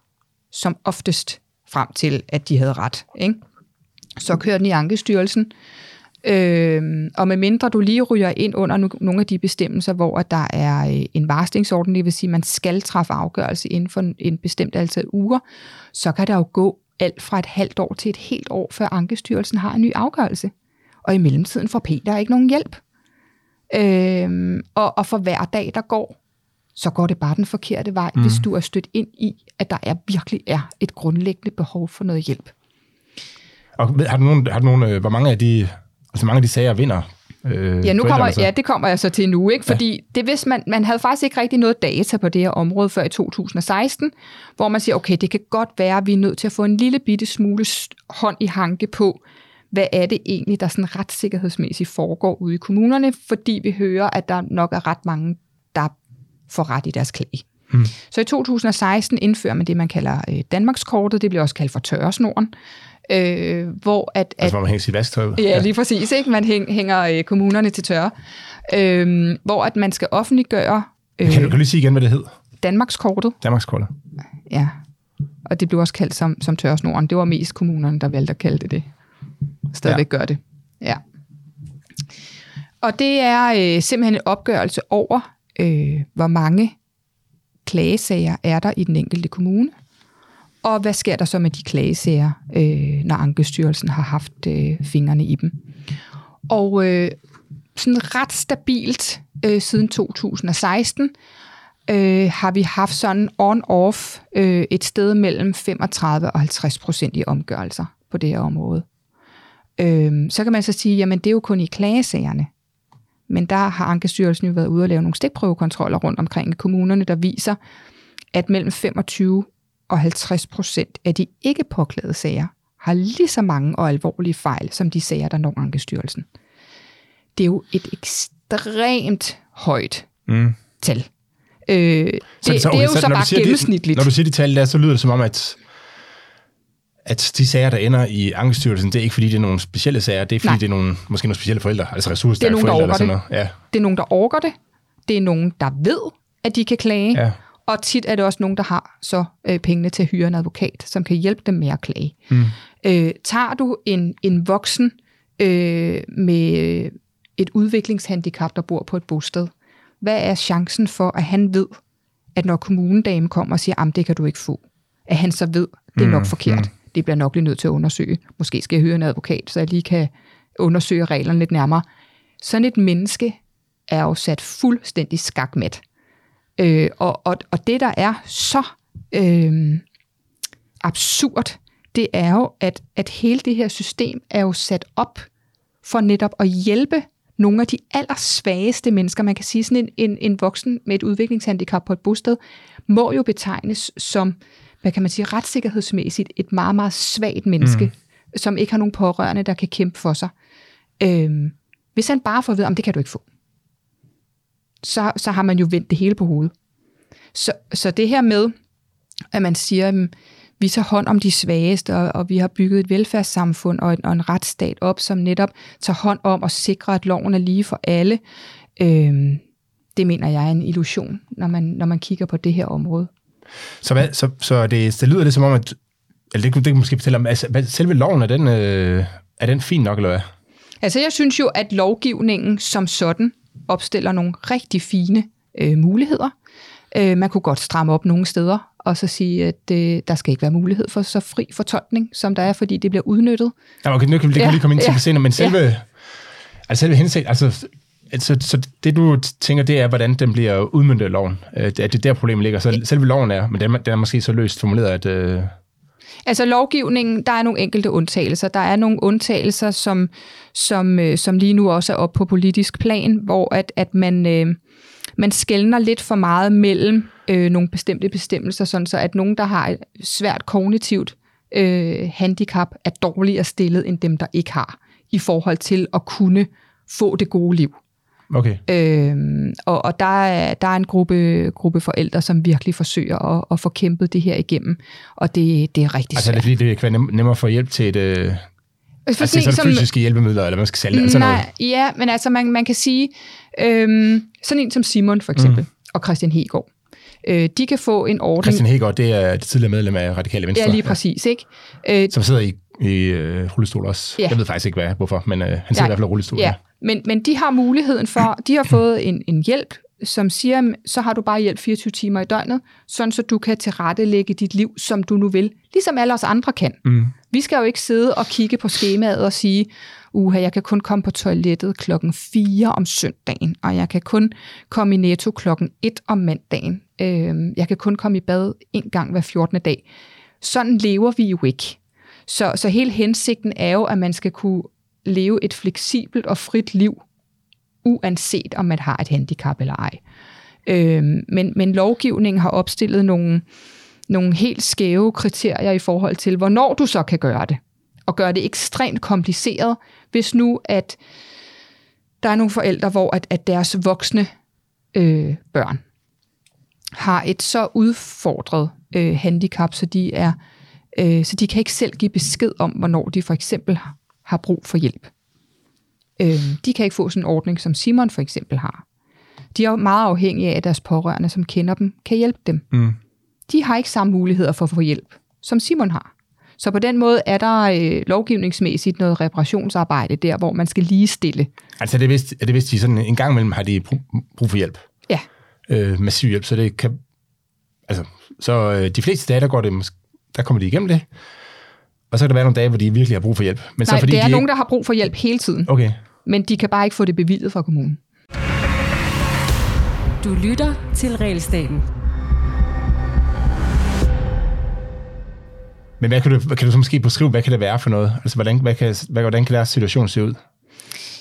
som oftest frem til, at de havde ret. Ikke? Så kører den i Ankestyrelsen, øh, og med mindre du lige ryger ind under nogle af de bestemmelser, hvor der er øh, en varslingsorden, det vil sige, at man skal træffe afgørelse inden for en bestemt antal uger, så kan der jo gå alt fra et halvt år til et helt år, før Ankestyrelsen har en ny afgørelse. Og i mellemtiden får Peter ikke nogen hjælp. Øhm, og, og for hver dag, der går, så går det bare den forkerte vej, mm. hvis du er stødt ind i, at der er virkelig er et grundlæggende behov for noget hjælp. Og har du nogen, har du nogen øh, hvor mange af de, altså mange af de sager vinder øh, Ja, nu kommer, ja, det kommer jeg så til nu, ikke? Fordi ja. det vidste man, man havde faktisk ikke rigtig noget data på det her område før i 2016, hvor man siger, okay, det kan godt være, at vi er nødt til at få en lille bitte smule hånd i hanke på, hvad er det egentlig, der sådan retssikkerhedsmæssigt foregår ude i kommunerne, fordi vi hører, at der nok er ret mange, der får ret i deres klage. Hmm. Så i 2016 indfører man det, man kalder øh, Danmarkskortet, det bliver også kaldt for tørresnoren, øh, hvor at, at Altså, hvor man hænger sit vasktøj ud. Ja, lige præcis. Ikke? Man hæng, hænger øh, kommunerne til tørre. Øhm, hvor at man skal offentliggøre Kan, du, øh, kan du lige sige igen, hvad det hed? Danmarkskortet. Danmarkskortet. Ja. Og det blev også kaldt som, som tørresnoren. Det var mest kommunerne, der valgte at kalde det det. Stadigvæk ja. gør det. Ja. Og det er øh, simpelthen en opgørelse over, øh, hvor mange klagesager er der i den enkelte kommune, og hvad sker der så med de klagesager, øh, når Ankestyrelsen har haft øh, fingrene i dem. Og øh, sådan ret stabilt øh, siden 2016 øh, har vi haft sådan on-off øh, et sted mellem 35 og 50 procent i omgørelser på det her område. Øh, så kan man så sige, jamen det er jo kun i klagesagerne. Men der har Ankestyrelsen jo været ude og lave nogle stikprøvekontroller rundt omkring i kommunerne, der viser, at mellem 25 og 50 procent af de ikke påklagede sager har lige så mange og alvorlige fejl, som de sager, der når Ankestyrelsen. Det er jo et ekstremt højt Mm. tal. Øh, det, det, det er jo så, du bare gennemsnitligt. De, når du siger de tal der, så lyder det som om, at, at de sager, der ender i Ankestyrelsen, det er ikke fordi, det er nogle specielle sager, det er fordi, Nej. det er nogle, måske nogle specielle forældre, altså er nogen, der forældre eller sådan noget. Ja. Det er nogen, der orker det. Det er nogen, der ved, at de kan klage. Ja. Og tit er det også nogen, der har så øh, pengene til at hyre en advokat, som kan hjælpe dem med at klage. Mm. Øh, tager du en, en voksen øh, med et udviklingshandicap, der bor på et bosted, hvad er chancen for, at han ved, at når kommunedamen kommer og siger, at det kan du ikke få, at han så ved, det er nok Mm, forkert. mm. Det bliver nok lige nødt til at undersøge. Måske skal jeg høre en advokat, så jeg lige kan undersøge reglerne lidt nærmere. Sådan et menneske er jo sat fuldstændig skakmat. Øh, og, og, og det, der er så øh, absurd, det er jo, at, at hele det her system er jo sat op for netop at hjælpe nogle af de allersvageste mennesker. Man kan sige, sådan en, en, en voksen med et udviklingshandicap på et bosted, må jo betegnes som, hvad kan man sige, retssikkerhedsmæssigt et meget, meget svagt menneske, mm. som ikke har nogen pårørende, der kan kæmpe for sig. Øhm, hvis han bare får at vide, om det kan du ikke få, så, så har man jo vendt det hele på hovedet. Så, så det her med, at man siger, at vi tager hånd om de svageste, og, og vi har bygget et velfærdssamfund og en, og en retsstat op, som netop tager hånd om at sikre, at loven er lige for alle, øhm, det mener jeg er en illusion, når man, når man kigger på det her område. Så, hvad, så, så det, det lyder lidt som om, at eller det, kunne- det kan måske fortælle om, altså, hvad, selve loven, er den, øh, er den fin nok, eller hvad? Altså jeg synes jo, at lovgivningen som sådan opstiller nogle rigtig fine øh, muligheder. Øh, man kunne godt stramme op nogle steder, og så sige, at øh, der skal ikke være mulighed for så fri fortolkning, som der er, fordi det bliver udnyttet. Ja, okay, det kan, det kan Ja, vi lige komme ind til ja, senere, men selve, ja. altså selve hensigt, altså, altså, så det du tænker, det er, hvordan den bliver udmyndtet i loven. Øh, Det er det er der problemet ligger. Så selve loven er, men den, er- den er måske så løst formuleret, at... Øh, Altså lovgivningen, der er nogle enkelte undtagelser. Der er nogle undtagelser, som, som, øh, som lige nu også er op på politisk plan, hvor at, at man, øh, man skældner lidt for meget mellem øh, nogle bestemte bestemmelser, sådan så at nogen, der har et svært kognitivt øh, handicap, er dårligere stillet end dem, der ikke har, i forhold til at kunne få det gode liv okay. Øhm, og og der, er, der er en gruppe, gruppe forældre, som virkelig forsøger at, at få kæmpet det her igennem, og det, det er rigtig Altså er svært. det fordi, det kan være nem, nemmere at få hjælp til et... Øh, For altså sådan til en sådan fysiske hjælpemidler, eller man skal sælge, altså noget. Nej, ja, men altså man, man kan sige, øhm, sådan en som Simon for eksempel, mm. og Christian Hegård, øh, de kan få en ordning. Christian Hegård, det er det tidligere medlem af Radikale Venstre. Ja, lige præcis, ikke? Øh, Som sidder i, i øh, rullestol også. Ja. Jeg ved faktisk ikke, hvad, hvorfor, men øh, han sidder Ja. i hvert fald i rullestol. ja. Men, men de har muligheden for, de har fået en, en hjælp, som siger, så har du bare hjælp 24 timer i døgnet, sådan så du kan tilrettelægge dit liv, som du nu vil, ligesom alle os andre kan. Mm. Vi skal jo ikke sidde og kigge på skemaet og sige, uha, jeg kan kun komme på toilettet klokken 4 om søndagen, og jeg kan kun komme i netto klokken 1 om mandagen. Øh, jeg kan kun komme i bad en gang hver 14. dag. Sådan lever vi jo ikke. Så, så hele hensigten er jo, at man skal kunne leve et fleksibelt og frit liv, uanset om man har et handicap eller ej. Øh, men, men lovgivningen har opstillet nogle, nogle helt skæve kriterier i forhold til, hvornår du så kan gøre det. Og gøre det ekstremt kompliceret, hvis nu at der er nogle forældre, hvor at, at deres voksne øh, børn har et så udfordret øh, handicap, så de er øh, så de kan ikke selv give besked om, hvornår de for eksempel har brug for hjælp. Øh, de kan ikke få sådan en ordning, som Simon for eksempel har. De er meget afhængige af, at deres pårørende, som kender dem, kan hjælpe dem. Mm. De har ikke samme muligheder for at få hjælp, som Simon har. Så på den måde er der øh, lovgivningsmæssigt noget reparationsarbejde der, hvor man skal ligestille. Altså er det vist, er det vist de sådan en gang imellem har de brug, for hjælp. Ja. Øh, massiv hjælp, så det kan... Altså, så øh, de fleste dage, der går det der kommer de igennem det. Og så kan der være nogle dage, hvor de virkelig har brug for hjælp. Men Nej, så fordi det er de nogen, ikke... der har brug for hjælp hele tiden, Okay. men de kan bare ikke få det bevilget fra kommunen. Du lytter til Realstaten. Men hvad kan du, kan du så måske beskrive, hvad kan det være for noget? Altså, hvordan, hvad kan, hvad, hvordan kan deres situation se ud?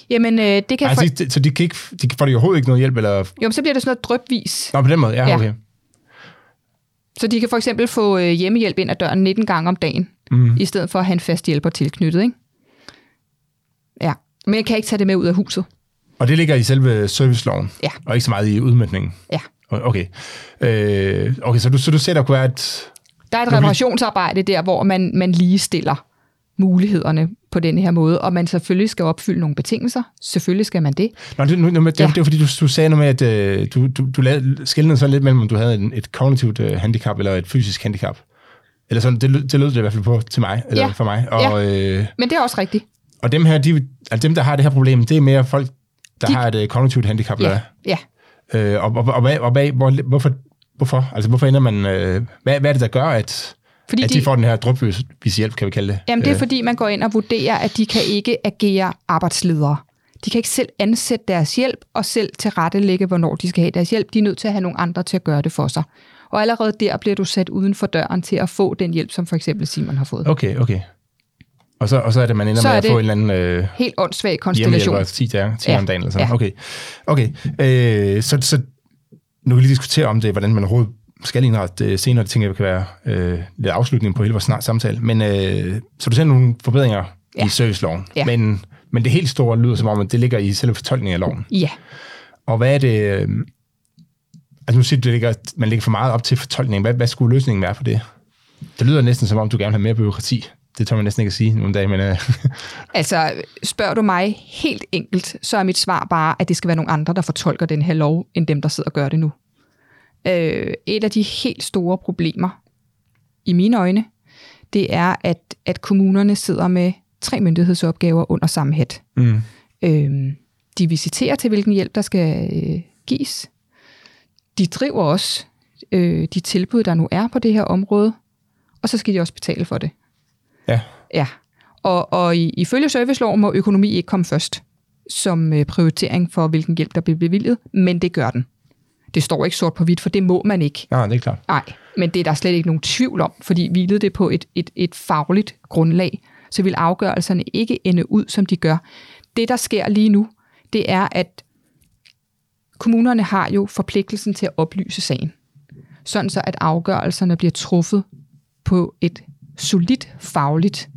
Jamen, øh, det kan Altså, for... de, så de, kan ikke, de får de overhovedet ikke noget hjælp? Eller... Jo, men så bliver det sådan noget drøbvis. Nå, på den måde, ja, Ja. okay. Så de kan for eksempel få øh, hjemmehjælp ind ad døren 19 gange om dagen, Mm. i stedet for at have en fast hjælper tilknyttet, ikke? Ja, men jeg kan ikke tage det med ud af huset. Og det ligger i selve serviceloven, Ja. og ikke så meget i udmyndningen? Ja. Okay. Øh, okay, så du, så du ser, der kunne være et... Der er et reparationsarbejde der, hvor man, man ligestiller mulighederne på den her måde, og man selvfølgelig skal opfylde nogle betingelser. Selvfølgelig skal man det. Nå, det, nu, nu, det, Ja. det var fordi, du, du sagde noget med, at øh, du, du, du lavede, skældede sådan lidt mellem, om du havde en, et kognitivt øh, handicap eller et fysisk handicap. Eller sådan, det, det lød det i hvert fald på til mig, eller Ja. for mig. Og, øh, Men det er også rigtigt. og dem her, de, altså dem, der har det her problem, det er mere folk, der De- har et øh, kognitivt handicap. Ja, Eller, ja. øh, og, og, og, hvad, og hvad, hvor, hvorfor, hvorfor? Altså, hvorfor ender man... Øh, hvad, hvad er det, der gør, at, Fordi at de, de, får den her drøbvis hjælp, kan vi kalde det? jamen, det er Øh, fordi, man går ind og vurderer, at de kan ikke agere arbejdsledere. De kan ikke selv ansætte deres hjælp og selv tilrettelægge, hvornår de skal have deres hjælp. De er nødt til at have nogle andre til at gøre det for sig. Og allerede der bliver du sat uden for døren til at få den hjælp, som for eksempel Simon har fået. Okay, okay. Og så, og så er det, man ender Så med at få en eller anden... Øh, Helt åndssvag konstellation. hjemmehjælper 10 dage, 10 Ja. om dagen eller sådan. Ja. Okay, okay. Øh, så, så nu kan vi lige diskutere om det, hvordan man overhovedet skal indrette det senere. Det tænker jeg kan være øh, lidt afslutning på hele vores snart samtale. Men øh, så du ser nogle forbedringer Ja. ja. i serviceloven. Ja. Men, men det helt store lyder som om, at det ligger i selve fortolkningen af loven. Ja. Og hvad er det... Altså nu siger du, ligger, man ligger for meget op til fortolkningen. Hvad, hvad skulle løsningen være for det? Det lyder næsten som om, du gerne vil have mere byråkrati. Det tør man næsten ikke at sige nogle dage, men... Øh, [LAUGHS] Altså, spørger du mig helt enkelt, så er mit svar bare, at det skal være nogle andre, der fortolker den her lov, end dem, der sidder og gør det nu. Øh, et af de helt store problemer, i mine øjne, det er, at, at kommunerne sidder med tre myndighedsopgaver under samme hat. mm, Øh, de visiterer til, hvilken hjælp der skal øh, gives. De driver også øh, de tilbud, der nu er på det her område, og så skal de også betale for det. ja. Ja, og, og i, ifølge serviceloven må økonomi ikke komme først som øh, prioritering for, hvilken hjælp der bliver bevilget, men det gør den. Det står ikke sort på hvidt, for det må man ikke. Nej, det er klart. Nej, men det er der slet ikke nogen tvivl om, fordi hvilede det på et, et, et fagligt grundlag, så vil afgørelserne ikke ende ud, som de gør. Det, der sker lige nu, det er, at kommunerne har jo forpligtelsen til at oplyse sagen, sådan så at afgørelserne bliver truffet på et solidt fagligt,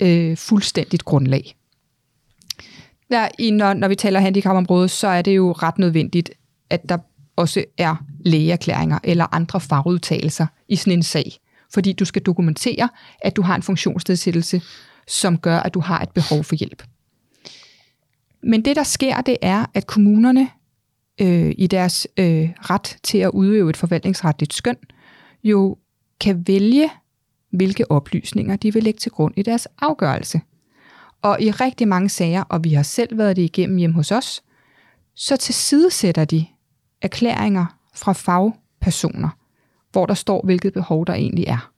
øh, fuldstændigt grundlag. Der, i, når, når vi taler handicapområdet, så er det jo ret nødvendigt, at der også er lægeerklæringer eller andre fagudtalelser i sådan en sag. Fordi du skal dokumentere, at du har en funktionsnedsættelse, som gør, at du har et behov for hjælp. Men det, der sker, det er, at kommunerne øh, i deres øh, ret til at udøve et forvaltningsretligt skøn, jo kan vælge, hvilke oplysninger de vil lægge til grund i deres afgørelse. Og i rigtig mange sager, og vi har selv været det igennem hjemme hos os, så tilsidesætter de erklæringer fra fagpersoner, hvor der står, hvilket behov der egentlig er.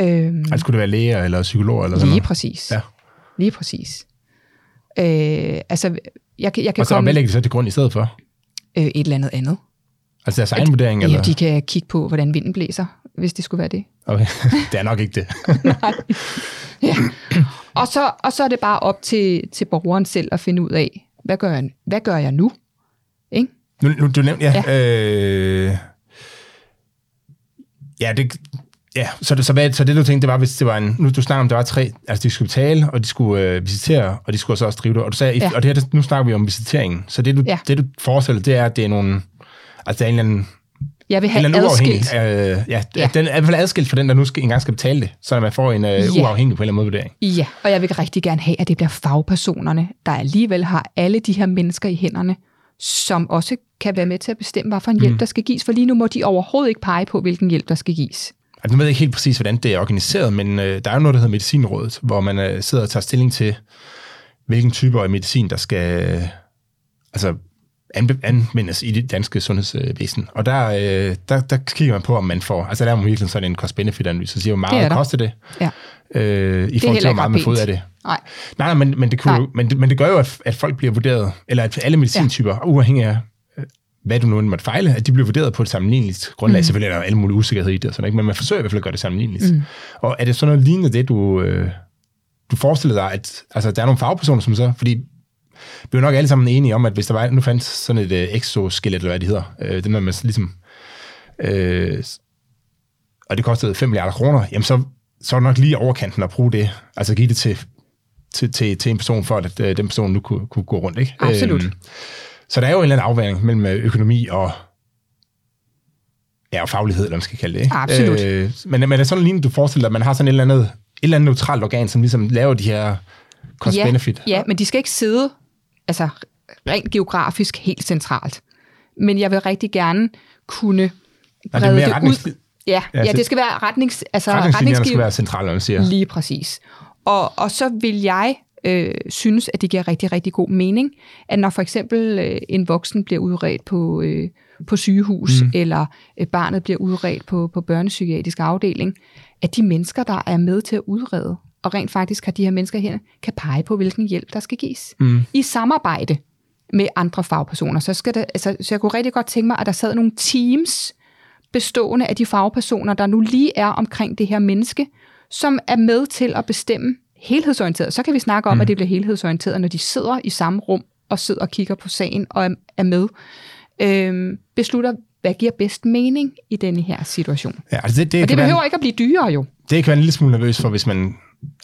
Øhm, Altså, skulle det være læger eller psykologer eller sådan lige noget? præcis. Ja. Lige præcis. Øh, altså, jeg, jeg kan Og så komme hvad lægger de så til grund i stedet for? Øh, et eller andet andet. Altså deres egen vurdering? Ja, Eller? de kan kigge på, hvordan vinden blæser, hvis det skulle være det. Okay. [LAUGHS] det er nok ikke det. [LAUGHS] Ja. Og, så, og så er det bare op til, til borgeren selv at finde ud af, hvad gør jeg, hvad gør jeg nu? Ikke? Nu, nu du nævnte, ja. ja. Øh, ja, det, ja så, det, så, hvad, så det du tænkte, det var, hvis det var en, nu du snakker om, der var tre, altså de skulle betale, og de skulle øh, visitere, og de skulle så også drive det, og du sagde, ja. Og det her, nu snakker vi om visiteringen, så det du, ja. Det du forestiller, det er, at det er nogle, altså der er en eller anden, Jeg vil en have uafhængig, adskilt. øh, ja, ja, den er i hvert fald adskilt fra den, der nu skal, engang skal betale det, så man får en øh, Ja. uafhængig på en eller anden måde vurdering. Ja, og jeg vil rigtig gerne have, at det bliver fagpersonerne, der alligevel har alle de her mennesker i hænderne, som også kan være med til at bestemme, hvad for en hjælp, Mm. der skal gives. For lige nu må de overhovedet ikke pege på, hvilken hjælp, der skal gives. Altså, nu ved jeg ikke helt præcis, hvordan det er organiseret, men øh, der er jo noget, der hedder Medicinrådet, hvor man øh, sidder og tager stilling til, hvilken typer af medicin, der skal øh, altså, anbe- anvendes i det danske sundhedsvæsen. Og der, øh, der, der kigger man på, om man får, altså der er man virkelig sådan en cost-benefit-analyse, og siger, hvor Det meget der. koster det, Ja. øh, i forhold til, hvor meget man får ud af det. Nej, Nej, men, men, det kunne Nej. men, det, men det gør jo, at, at folk bliver vurderet, eller at alle medicintyper, ja. uafhængig af, hvad du nu end måtte fejle, at de bliver vurderet på et sammenligneligt grundlag. Mm. Selvfølgelig er der alle mulige usikkerheder i det, sådan, ikke? men man forsøger i hvert fald at gøre det sammenligneligt. Mm. Og er det sådan noget lignende det, du, øh, du forestiller dig, at altså, der er nogle fagpersoner, som så, fordi vi er nok alle sammen enige om, at hvis der var, nu fandt sådan et øh, exoskelet, eller hvad det hedder, øh, det med, man ligesom, øh, og det kostede 5 milliarder kroner, jamen så, så er det nok lige overkanten at bruge det, altså give det til til, til, til en person, for at øh, den person nu kunne, kunne gå rundt. Ikke? Absolut. Så der er jo en eller anden afvejning mellem øh, økonomi og, ja, og faglighed, eller man skal kalde det. Ikke? Absolut. Øh, men, men er det sådan lignende, du forestiller dig, at man har sådan et eller andet, et eller andet neutralt organ, som ligesom laver de her cost-benefit? Ja, ja, men de skal ikke sidde altså, rent geografisk helt centralt. Men jeg vil rigtig gerne kunne Nej, det brede det retnings- ud. Ja, Ja, ja, det- skal være retnings, altså Retningslinjerne skal være centrale, når man siger. Lige præcis. Og, og så vil jeg øh, synes, at det giver rigtig, rigtig god mening, at når for eksempel øh, en voksen bliver udredt på, øh, på sygehus, mm. eller øh, barnet bliver udredt på, på børnepsykiatrisk afdeling, at de mennesker, der er med til at udrede, og rent faktisk har de her mennesker her, kan pege på, hvilken hjælp, der skal gives. Mm. I samarbejde med andre fagpersoner. Så, skal det, altså, så jeg kunne rigtig godt tænke mig, at der sad nogle teams, bestående af de fagpersoner, der nu lige er omkring det her menneske, som er med til at bestemme helhedsorienteret. Så kan vi snakke om, mm. at det bliver helhedsorienteret, når de sidder i samme rum og sidder og kigger på sagen og er, er med. Øhm, beslutter, hvad giver bedst mening i denne her situation. Ja, altså det, det, Og det behøver være, ikke at blive dyrere jo. det kan være en lille smule nervøs for, hvis man,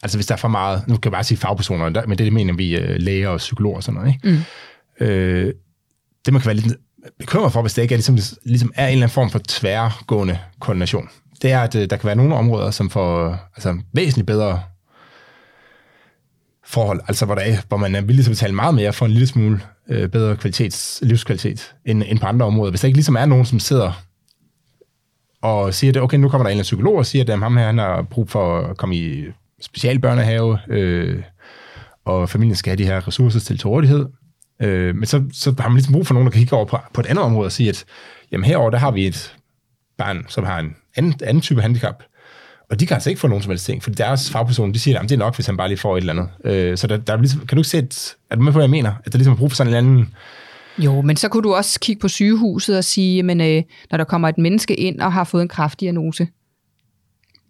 altså hvis der er for meget, nu kan jeg bare sige fagpersoner, der, men det mener vi øh, læger og psykologer og sådan noget, ikke? Mm. Øh, det man kan være lidt bekymret for, hvis det ikke er, ligesom, ligesom er en eller anden form for tværgående koordination, det er, at øh, der kan være nogle områder, som får altså, væsentligt bedre forhold, altså hvor, der er, hvor man er villig til at betale meget mere for en lille smule øh, bedre kvalitets, livskvalitet end, end på andre områder. Hvis der ikke ligesom er nogen, som sidder og siger, det, okay, nu kommer der en eller anden psykolog og siger, at ham her han har brug for at komme i specialbørnehave, øh, og familien skal have de her ressourcer til til rådighed. Øh, men så, så har man ligesom brug for nogen, der kan kigge over på, på et andet område og sige, at jamen, herover der har vi et barn, som har en anden, anden type handicap, og de kan altså ikke få nogen som helst ting, fordi deres fagperson, de siger, at det er nok, hvis han bare lige får et eller andet. Øh, så der, der er ligesom, kan du ikke se, at, er du med på, hvad jeg mener? At der ligesom er brug for sådan en eller anden... Jo, men så kunne du også kigge på sygehuset og sige, men øh, når der kommer et menneske ind og har fået en kraftdiagnose,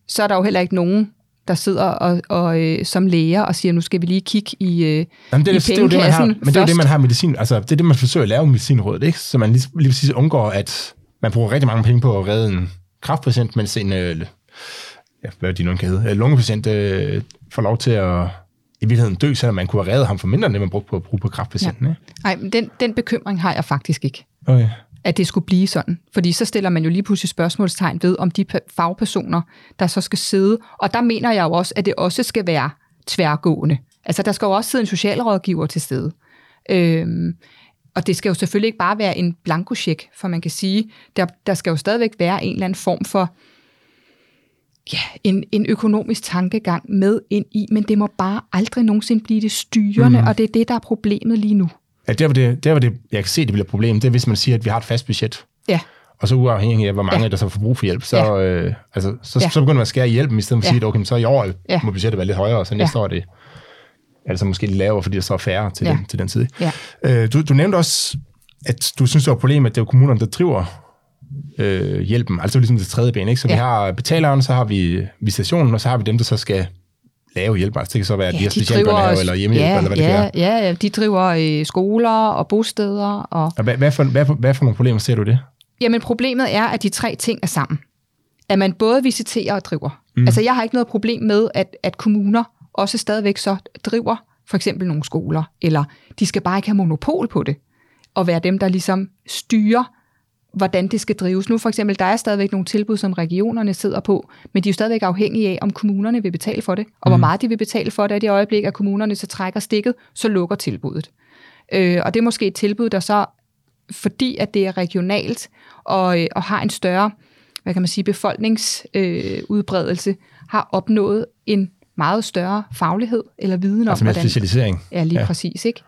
så er der jo heller ikke nogen, der sidder og, og øh, som læger og siger, nu skal vi lige kigge i, øh, Jamen, det, i er, det, er jo det, man har, men det er jo det, man har medicin, altså det er det, man forsøger at lave i medicinrådet, ikke? Så man lige, lige præcis undgår, at man bruger rigtig mange penge på at redde en kraftpatient, mens en, øh, ja, hvad de nu kan hedde, øh, lungepatient øh, får lov til at i virkeligheden dø, selvom man kunne have reddet ham for mindre, end det man brugte på at bruge på kraftpatienten. Ja. Nej, men den, den bekymring har jeg faktisk ikke, Okay. at det skulle blive sådan. Fordi så stiller man jo lige pludselig spørgsmålstegn ved, om de fagpersoner, der så skal sidde, og der mener jeg jo også, at det også skal være tværgående. Altså, der skal jo også sidde en socialrådgiver til stede. Øhm, og det skal jo selvfølgelig ikke bare være en blankocheck, for man kan sige, der, der skal jo stadigvæk være en eller anden form for ja, en, en økonomisk tankegang med ind i, men det må bare aldrig nogensinde blive det styrende, mm. og det er det, der er problemet lige nu. Ja, der, hvor det, der, hvor det, jeg kan se, det bliver et problem, det er, hvis man siger, at vi har et fast budget, Ja, og så uafhængig af, hvor mange Ja. der så får brug for hjælp, så, Ja. øh, altså, så, Ja. så begynder man at skære i hjælpen, i stedet for at sige, okay, så i år Ja. må budgettet være lidt højere, og så næste Ja. år er det, er det så måske lidt lavere, fordi der så er færre til, Ja. den, til den tid. ja. Øh, du, du nævnte også, at du synes, det var et problem, at det er kommunerne, der driver øh, hjælpen, altså ligesom det tredje ben. Ikke? Så ja. Ja. vi har betaleren, så har vi visitationen, og så har vi dem, der så skal lave hjælp. Altså det kan så være, at de har specialbørnehave eller hjemmehjælp, ja, eller hvad det ja, kan. Ja, ja, de driver øh, skoler og bosteder. Og, Og hvad, hvad, for, hvad, hvad for nogle problemer ser du det? jamen problemet er, at de tre ting er sammen. At man både visiterer og driver. Mm. Altså jeg har ikke noget problem med, at, at kommuner også stadigvæk så driver for eksempel nogle skoler, eller de skal bare ikke have monopol på det, og være dem, der ligesom styrer, hvordan det skal drives. Nu for eksempel, der er stadigvæk nogle tilbud, som regionerne sidder på, men de er jo stadigvæk afhængige af, om kommunerne vil betale for det, og hvor meget de vil betale for det, og i det øjeblik, at kommunerne så trækker stikket, så lukker tilbuddet. Øh, og det er måske et tilbud, der så, fordi at det er regionalt, og, øh, og har en større, hvad kan man sige, befolkningsudbredelse, øh, har opnået en meget større faglighed eller viden om, Altså med hvordan... specialisering. Ja, lige. Ja. præcis, ikke?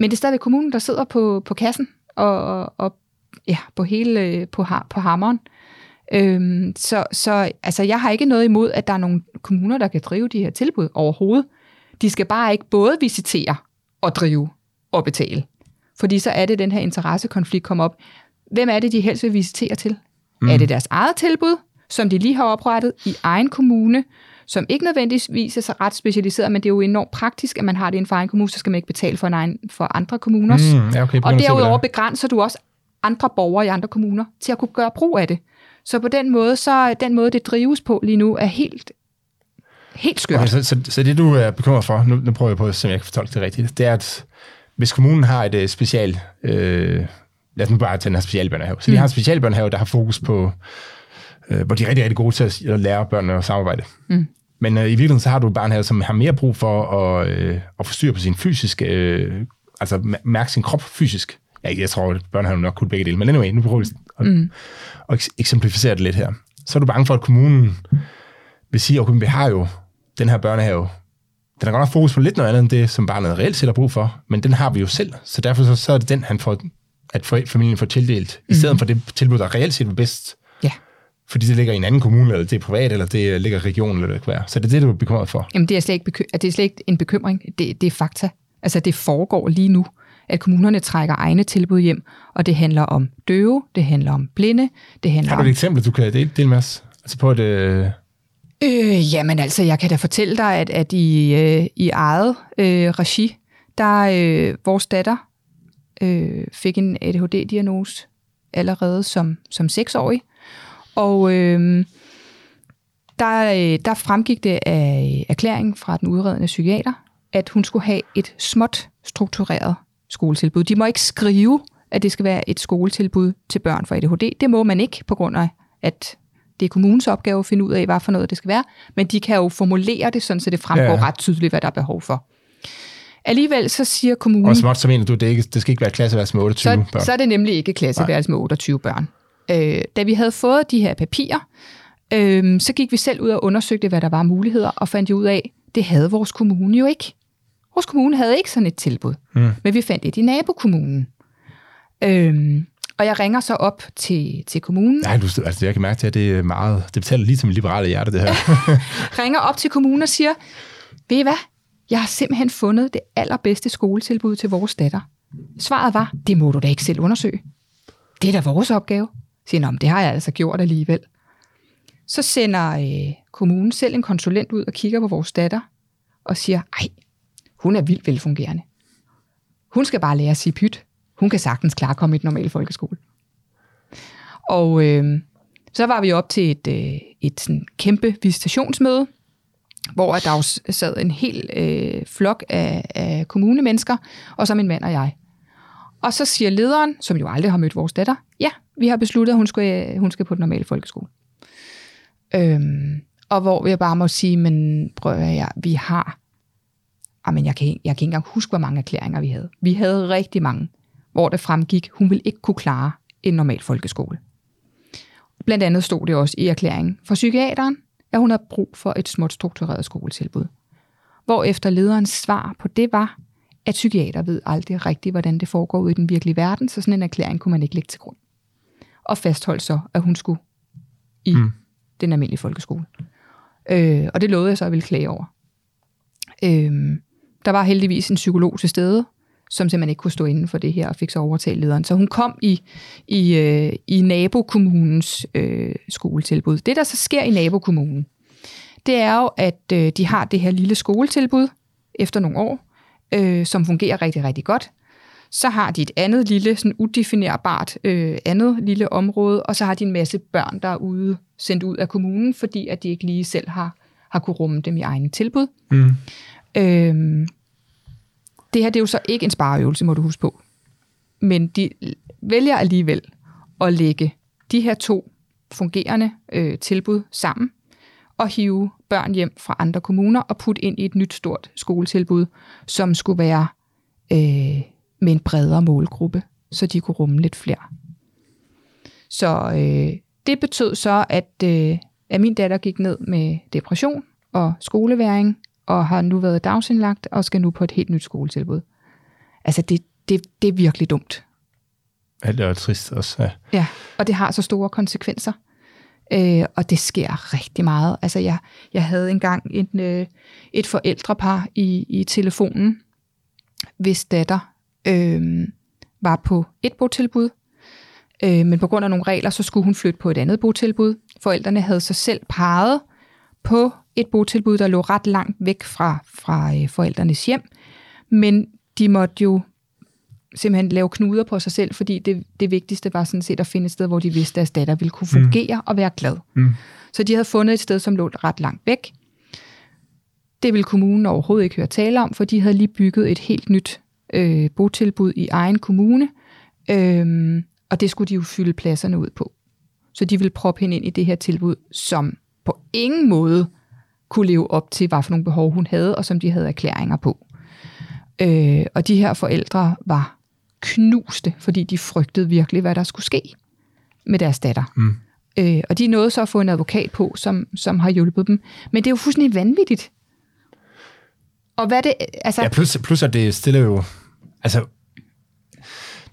Men det er stadigvæk kommunen, der sidder på, på kassen og, og, og ja, på hele på, på hammeren. Øhm, så så altså, jeg har ikke noget imod, at der er nogle kommuner, der kan drive de her tilbud overhovedet. De skal bare ikke både visitere og drive og betale. Fordi så er det, den her interessekonflikt kommer op. Hvem er det, de helst vil visitere til? Mm. Er det deres eget tilbud, som de lige har oprettet i egen kommune, som ikke nødvendigvis er så ret specialiseret, men det er jo enormt praktisk, at man har det inden for egen kommune, så skal man ikke betale for, en egen, for andre kommuners. Mm, ja, okay, og derudover begrænser du også andre borgere i andre kommuner til at kunne gøre brug af det. Så på den måde, så den måde, det drives på lige nu, er helt, helt skørt. Okay, så, så, så det, du er bekymret for, nu, nu prøver jeg på at se, om jeg kan fortolke det rigtigt, det er, at hvis kommunen har et uh, special... Øh, lad os nu bare tage den her specialbørnehave. Så de Mm. har en specialbørnehave, der har fokus på, øh, hvor de er rigtig, rigtig gode til at, at lære børnene at samarbejde. Mm. Men øh, i virkeligheden så har du et barn her, som har mere brug for at, øh, at få styr på sin fysiske, øh, altså mær- mærke sin krop fysisk. Ja, jeg tror, at børnehaven nok kunne begge dele, men anyway, nu prøver vi at, Mm. at eks- eksemplificere det lidt her. Så er du bange for, at kommunen vil sige, okay, vi har jo den her børnehave, den har godt nok fokus på lidt noget andet end det, som barnet reelt set har brug for, men den har vi jo selv, så derfor så, så er det den, han får, at familien får tildelt, i stedet for det tilbud, der reelt set er bedst, Ja. fordi det ligger i en anden kommune, eller det er privat, eller det ligger i regionen, eller det kan være. Så det er det, du er bekymret for. Jamen, det er slet ikke, beky- det er slet ikke en bekymring. Det, det er fakta. Altså, det foregår lige nu, at kommunerne trækker egne tilbud hjem, og det handler om døve, det handler om blinde, det handler Har du om... et eksempel, du kan dele, dele med os? Altså på et... Øh, Øh, jamen altså, jeg kan da fortælle dig, at, at i, øh, i eget øh, regi, der øh, vores datter øh, fik en ADHD-diagnose allerede som, som seksårig. Og øh, der, øh, der fremgik det af erklæringen fra den udredende psykiater, at hun skulle have et småt struktureret skoletilbud. De må ikke skrive, at det skal være et skoletilbud til børn for ADHD. Det må man ikke, på grund af, at det er kommunens opgave at finde ud af, hvad for noget det skal være. Men de kan jo formulere det, sådan, så det fremgår Ja. ret tydeligt, hvad der er behov for. Alligevel så siger kommunen... og småt, så mener du, det, ikke, det skal ikke være klasseværelse med 28 så, børn. så er det nemlig ikke klasseværelse med 28 børn. Øh, da vi havde fået de her papirer, øh, så gik vi selv ud og undersøgte, hvad der var muligheder, og fandt ud af, det havde vores kommune jo ikke. Vores kommune havde ikke sådan et tilbud, Mm. men vi fandt et i nabokommunen. Øh, og jeg ringer så op til, til kommunen, Nej, du, altså, jeg kan mærke til, at det er meget... Det betaler lige mit liberale hjerte, det her. [LAUGHS] ringer op til kommunen og siger, ved I hvad, jeg har simpelthen fundet det allerbedste skoletilbud til vores datter. Svaret var, det må du da ikke selv undersøge. Det er da vores opgave. Jeg siger, Nå, det har jeg altså gjort alligevel. Så sender øh, kommunen selv en konsulent ud og kigger på vores datter og siger, ej, hun er vildt velfungerende. Hun skal bare lære at sige pyt. Hun kan sagtens klare i et normalt folkeskole. Og øh, så var vi op til et, øh, et sådan kæmpe visitationsmøde, hvor der jo sad en hel øh, flok af, af kommunemennesker, og så min mand og jeg. Og så siger lederen, som jo aldrig har mødt vores datter, ja, vi har besluttet, at hun skal, hun skal på den normale folkeskole. Øhm, og hvor jeg bare må sige, men prøv at høre, vi har, jamen jeg kan, jeg kan ikke engang huske, hvor mange erklæringer vi havde. Vi havde rigtig mange, hvor det fremgik, hun ville ikke kunne klare en normal folkeskole. Blandt andet stod det også i erklæringen for psykiateren, at hun havde brug for et småt struktureret skoletilbud. Hvor efter lederens svar på det var, at psykiater ved aldrig rigtigt, hvordan det foregår ude i den virkelige verden, så sådan en erklæring kunne man ikke lægge til grund. Og fastholdt så, at hun skulle i mm. den almindelige folkeskole. Øh, og det lovede jeg så, at jeg ville klage over. Øh, der var heldigvis en psykolog til stede, som simpelthen ikke kunne stå inden for det her, og fik så overtalt lederen. Så hun kom i, i, øh, i nabokommunens øh, skoletilbud. Det, der så sker i nabokommunen, det er jo, at øh, de har det her lille skoletilbud efter nogle år, øh, som fungerer rigtig, rigtig godt. Så har de et andet lille, sådan udefinerbart øh, andet lille område, og så har de en masse børn, der er ude, sendt ud af kommunen, fordi at de ikke lige selv har, har kunne rumme dem i egne tilbud. Mm. Øh, det her det er jo så ikke en spareøvelse, må du huske på. Men de vælger alligevel at lægge de her to fungerende øh, tilbud sammen og hive børn hjem fra andre kommuner og putte ind i et nyt stort skoletilbud, som skulle være øh, med en bredere målgruppe, så de kunne rumme lidt flere. Så øh, det betød så, at, øh, at min datter gik ned med depression og skoleværing, og har nu været dagsindlagt og skal nu på et helt nyt skoletilbud. Altså, det, det, det er virkelig dumt. Ja, det er trist også. Ja. ja, og det har så store konsekvenser. Øh, og det sker rigtig meget. Altså, jeg, jeg havde engang en, øh, et forældrepar i, i telefonen, hvis datter øh, var på et botilbud, øh, men på grund af nogle regler, så skulle hun flytte på et andet botilbud. Forældrene havde sig selv peget på et botilbud, der lå ret langt væk fra, fra øh, forældrenes hjem, men de måtte jo simpelthen lave knuder på sig selv, fordi det, det vigtigste var sådan set at finde et sted, hvor de vidste, at deres datter ville kunne mm. fungere mm. og være glad. Mm. Så de havde fundet et sted, som lå ret langt væk. Det ville kommunen overhovedet ikke høre tale om, for de havde lige bygget et helt nyt øh, botilbud i egen kommune, øh, og det skulle de jo fylde pladserne ud på. Så de ville proppe hende ind i det her tilbud, som på ingen måde kunne leve op til, hvad for nogle behov hun havde, og som de havde erklæringer på. Øh, og de her forældre var knuste, fordi de frygtede virkelig, hvad der skulle ske med deres datter. Mm. Øh, og de nåede så at få en advokat på, som, som har hjulpet dem. Men det er jo fuldstændig vanvittigt. Og hvad det... Altså... Ja, plus, plus at det stiller jo... Altså,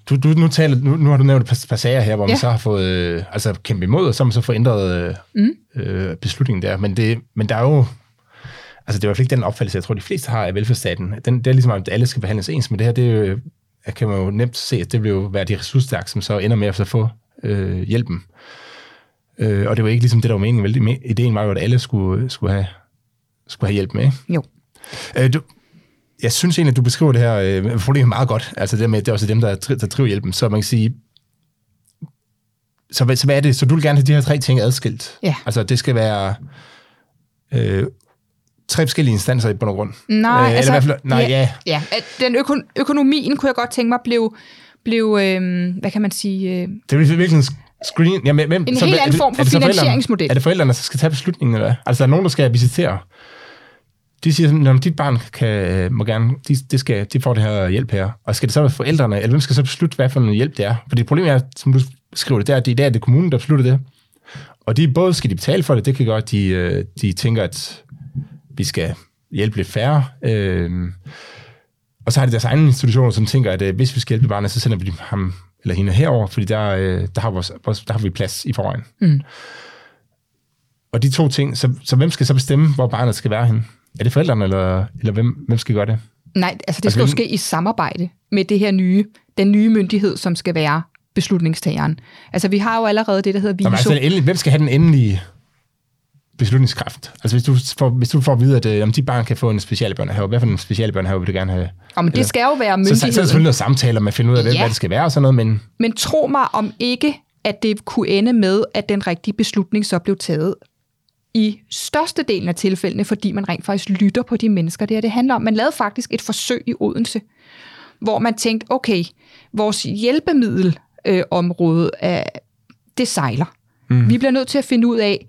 du, du, nu, taler, nu, nu har du nævnt et par sager her, hvor ja. man så har fået øh, altså kæmpe imod, og så har man så fået ændret øh, mm. øh, beslutningen der. Men, det, men der er jo... Altså, det er i hvert fald ikke den opfattelse, jeg tror, de fleste har af velfærdsstaten. Den, det er ligesom, at alle skal behandles ens, men det her, det jo, kan man jo nemt se, at det vil jo være de ressourcestærke, som så ender med at få øh, hjælpen. Øh, og det var ikke ligesom det, der var meningen. Vel? Ideen var jo, at alle skulle, skulle, have, skulle have hjælp med. Jo. Øh, du, jeg synes egentlig, at du beskriver det her øh, problem meget godt. Altså det med, det er også dem, der, der driver hjælpen. Så man kan sige, så, så hvad er det? Så du vil gerne have de her tre ting adskilt? Ja. Altså det skal være øh, tre forskellige instanser i bund og grund? Nej, øh, altså... Eller fald, nej, ja. ja. ja. Den øko- økonomien kunne jeg godt tænke mig blev, blev øh, hvad kan man sige... Øh, det er virkelig en screen... Ja, men, en helt anden form for finansieringsmodel. Er det forældrene, der skal tage beslutningen, eller hvad? Altså, er der nogen, der skal visitere? De siger sådan, at dit barn kan, må gerne, de, de, skal, de får det her hjælp her. Og skal det så være forældrene, eller hvem skal så beslutte, hvad for en hjælp det er? For det problem er, som du skriver det, der, det er, det er det kommunen, der beslutter det. Og de, både skal de betale for det, det kan godt, de, øh, de tænker, at vi skal hjælpe lidt færre. Øh, og så har de deres egne institutioner, som tænker, at øh, hvis vi skal hjælpe barnet, så sender vi ham eller hende herover, fordi der, øh, der, har, vores, der har vi plads i forvejen. Mm. Og de to ting, så, så hvem skal så bestemme, hvor barnet skal være henne? Er det forældrene, eller, eller hvem, hvem skal gøre det? Nej, altså det skal altså, jo ske i samarbejde med det her nye, den nye myndighed, som skal være beslutningstageren. Altså vi har jo allerede det, der hedder VISO. Altså, endelig, hvem skal have den endelige beslutningskraft? Altså hvis du får, hvis du får at vide, at øh, om de barn kan få en specialbørnehave, hvad for en specialbørnehave vil du gerne have? Om det skal jo være myndigheden. Så, så, så er det selvfølgelig noget samtaler med at finde ud af, ja. hvad det skal være og sådan noget, men... Men tro mig om ikke, at det kunne ende med, at den rigtige beslutning så blev taget i størstedelen af tilfældene, fordi man rent faktisk lytter på de mennesker, det her det handler om. Man lavede faktisk et forsøg i Odense, hvor man tænkte, okay, vores hjælpemiddelområde, øh, det sejler. Mm. Vi bliver nødt til at finde ud af,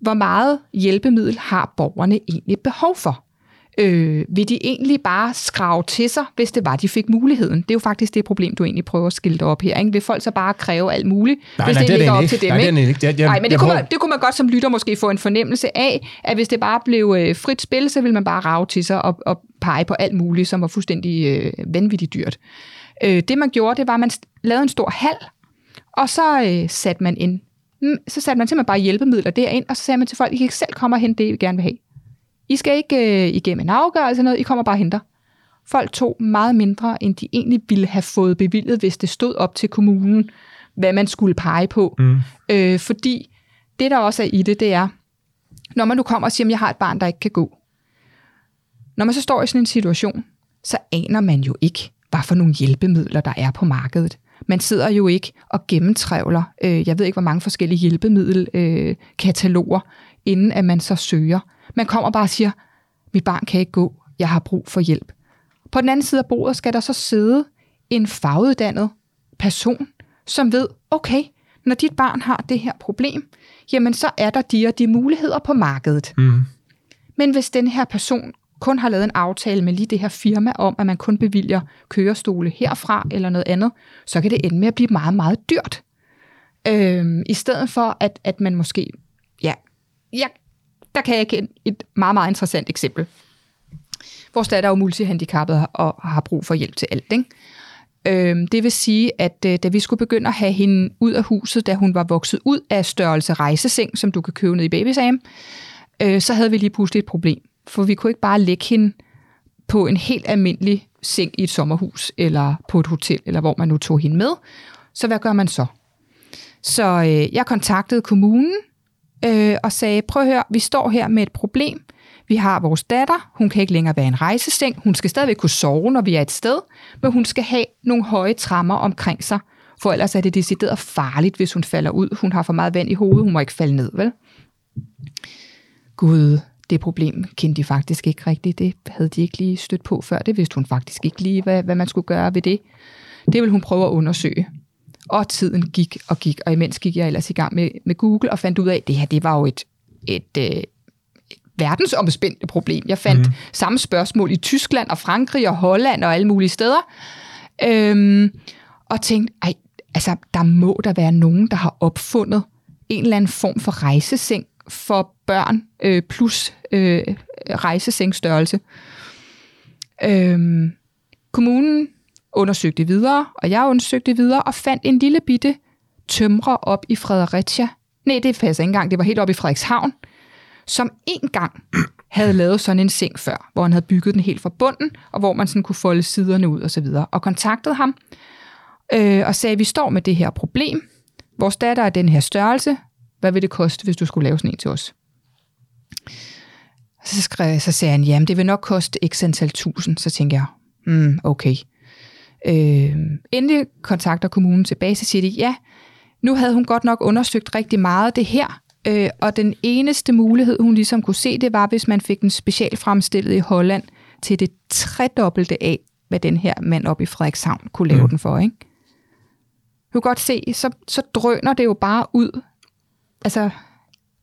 hvor meget hjælpemiddel har borgerne egentlig behov for. Øh, vil de egentlig bare skrave til sig, hvis det var, de fik muligheden? Det er jo faktisk det problem, du egentlig prøver at skilte op her. Ikke? Vil folk så bare kræve alt muligt, Nej, hvis nej, det, det er ligger op ikke. til dem? Nej, det er ikke? det ikke. Jeg- Nej, men det kunne, prøver- man, det kunne man godt som lytter måske få en fornemmelse af, at hvis det bare blev øh, frit spil, så ville man bare rave til sig og, og pege på alt muligt, som var fuldstændig øh, vanvittigt dyrt. Øh, det man gjorde, det var, at man lavede en stor hal, og så øh, satte man ind, mm, så satte man simpelthen bare hjælpemidler derind, og så sagde man til folk, I kan ikke selv komme og hente det, I gerne vil have. I skal ikke øh, igennem en afgørelse eller noget, I kommer bare og henter. Folk tog meget mindre, end de egentlig ville have fået bevillet, hvis det stod op til kommunen, hvad man skulle pege på. Mm. Øh, fordi det, der også er i det, det er, når man nu kommer og siger, at jeg har et barn, der ikke kan gå. Når man så står i sådan en situation, så aner man jo ikke, hvad for nogle hjælpemidler, der er på markedet. Man sidder jo ikke og gennemtrævler, øh, jeg ved ikke, hvor mange forskellige hjælpemiddelkataloger, øh, kataloger, inden at man så søger. Man kommer bare og siger, mit barn kan ikke gå, jeg har brug for hjælp. På den anden side af bordet skal der så sidde en faguddannet person, som ved, okay, når dit barn har det her problem, jamen så er der de og de muligheder på markedet. Mm. Men hvis den her person kun har lavet en aftale med lige det her firma om, at man kun bevilger kørestole herfra eller noget andet, så kan det ende med at blive meget, meget dyrt. Øhm, I stedet for, at, at man måske... Ja, der kan jeg kende et meget, meget interessant eksempel. Vores datter er jo multihandicappet og har brug for hjælp til alt, ikke? Øhm, det vil sige, at øh, da vi skulle begynde at have hende ud af huset, da hun var vokset ud af størrelse rejseseng, som du kan købe ned i babysam, øh, så havde vi lige pludselig et problem. For vi kunne ikke bare lægge hende på en helt almindelig seng i et sommerhus, eller på et hotel, eller hvor man nu tog hende med. Så hvad gør man så? Så øh, jeg kontaktede kommunen øh, og sagde, prøv at høre, vi står her med et problem. Vi har vores datter, hun kan ikke længere være en rejseseng, hun skal stadigvæk kunne sove, når vi er et sted, men hun skal have nogle høje trammer omkring sig, for ellers er det decideret farligt, hvis hun falder ud. Hun har for meget vand i hovedet, hun må ikke falde ned, vel? Gud, det problem kendte de faktisk ikke rigtigt. Det havde de ikke lige stødt på før. Det vidste hun faktisk ikke lige, hvad, hvad man skulle gøre ved det. Det vil hun prøve at undersøge. Og tiden gik og gik, og imens gik jeg ellers i gang med, med Google og fandt ud af, at det her det var jo et, et, øh, et verdensomspændende problem. Jeg fandt mm. samme spørgsmål i Tyskland og Frankrig og Holland og alle mulige steder. Øhm, og tænkte, ej, altså, der må der være nogen, der har opfundet en eller anden form for rejseseng for børn øh, plus øh, rejsesengstørrelse. Øhm, kommunen undersøgte videre, og jeg undersøgte videre, og fandt en lille bitte tømrer op i Fredericia. Nej, det passer ikke engang. Det var helt op i Frederikshavn, som en gang havde lavet sådan en seng før, hvor han havde bygget den helt fra bunden, og hvor man sådan kunne folde siderne ud og så videre. Og kontaktede ham, øh, og sagde, vi står med det her problem. Vores datter er den her størrelse. Hvad vil det koste, hvis du skulle lave sådan en til os? Så, skrev, så sagde han, jamen det vil nok koste x antal tusind. Så tænkte jeg, mm, okay. Øh, endelig kontakter kommunen tilbage, så siger de, ja, nu havde hun godt nok undersøgt rigtig meget det her, øh, og den eneste mulighed, hun ligesom kunne se, det var, hvis man fik den specialfremstillet i Holland til det tredobbelte af, hvad den her mand oppe i Frederikshavn kunne lave mm. den for, ikke? Du kan godt se, så, så drøner det jo bare ud. Altså,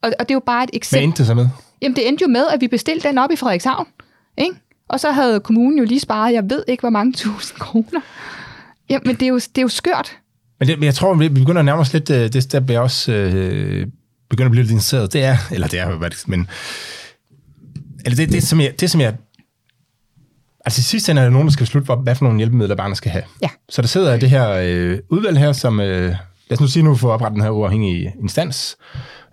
og, og det er jo bare et Hvad eksempel. endte det så med? Jamen, det endte jo med, at vi bestilte den op i Frederikshavn. Ikke? Og så havde kommunen jo lige sparet, jeg ved ikke, hvor mange tusind kroner. Jamen, det er jo, det er jo skørt. Men, det, men jeg tror, vi begynder at nærme os lidt, øh, det der bliver også øh, begynder at blive lidt interesseret. Det er, eller det er, men eller det, det, som jeg, det, som jeg Altså i sidste ende er der nogen, der skal beslutte, hvad for nogle hjælpemidler barnet skal have. Ja. Så der sidder det her øh, udvalg her, som, øh, lad os nu sige, nu får oprettet den her uafhængige instans.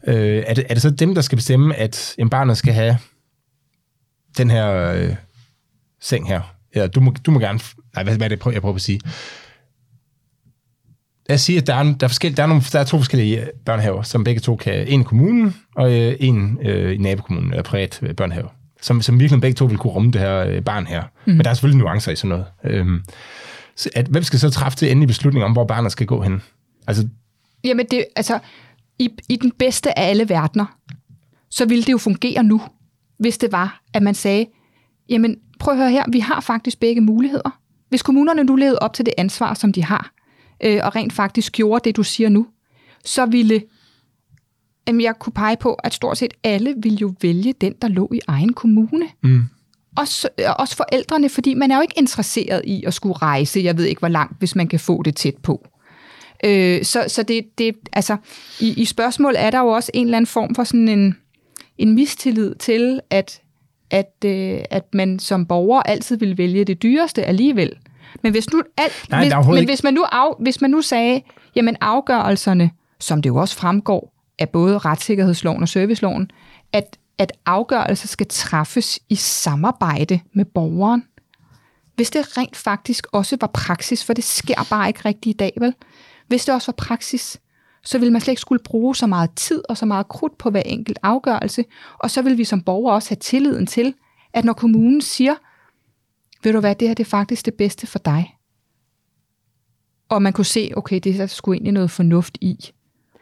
Øh, er, det, er det så dem, der skal bestemme, at jamen, barnet skal have den her øh, seng her? Ja, du må, du må gerne... Nej, hvad, hvad er det, jeg prøver at sige? Lad os sige, at der er, der er, forskellige, der er, nogle, der er to forskellige øh, børnehaver, som begge to kan... En i kommunen, og øh, en øh, i nabokommunen, eller privat øh, børnehave. Som, som virkelig begge to vil kunne rumme det her øh, barn her. Mm. Men der er selvfølgelig nuancer i sådan noget. Øhm, så at, hvem skal så træffe det endelige beslutning om, hvor barnet skal gå hen? Altså, Jamen, det, altså, i, i den bedste af alle verdener, så ville det jo fungere nu, hvis det var, at man sagde, jamen, prøv at høre her, vi har faktisk begge muligheder. Hvis kommunerne nu levede op til det ansvar, som de har, øh, og rent faktisk gjorde det, du siger nu, så ville jamen, jeg kunne pege på, at stort set alle ville jo vælge den, der lå i egen kommune. Mm. også, også forældrene, fordi man er jo ikke interesseret i at skulle rejse, jeg ved ikke hvor langt, hvis man kan få det tæt på. Øh, så så det, det, altså, i, i spørgsmål er der jo også en eller anden form for sådan en, en mistillid til, at, at, øh, at man som borger altid vil vælge det dyreste alligevel. Men hvis nu, alt, Nej, hvis, men hvis man, nu af, hvis man nu sagde, jamen afgørelserne, som det jo også fremgår af både retssikkerhedsloven og serviceloven, at, at afgørelser skal træffes i samarbejde med borgeren. Hvis det rent faktisk også var praksis, for det sker bare ikke rigtigt i dag, vel? Hvis det også var praksis, så ville man slet ikke skulle bruge så meget tid og så meget krudt på hver enkelt afgørelse, og så vil vi som borgere også have tilliden til, at når kommunen siger, ved du hvad, det her det er faktisk det bedste for dig, og man kunne se, okay, det er sgu egentlig noget fornuft i,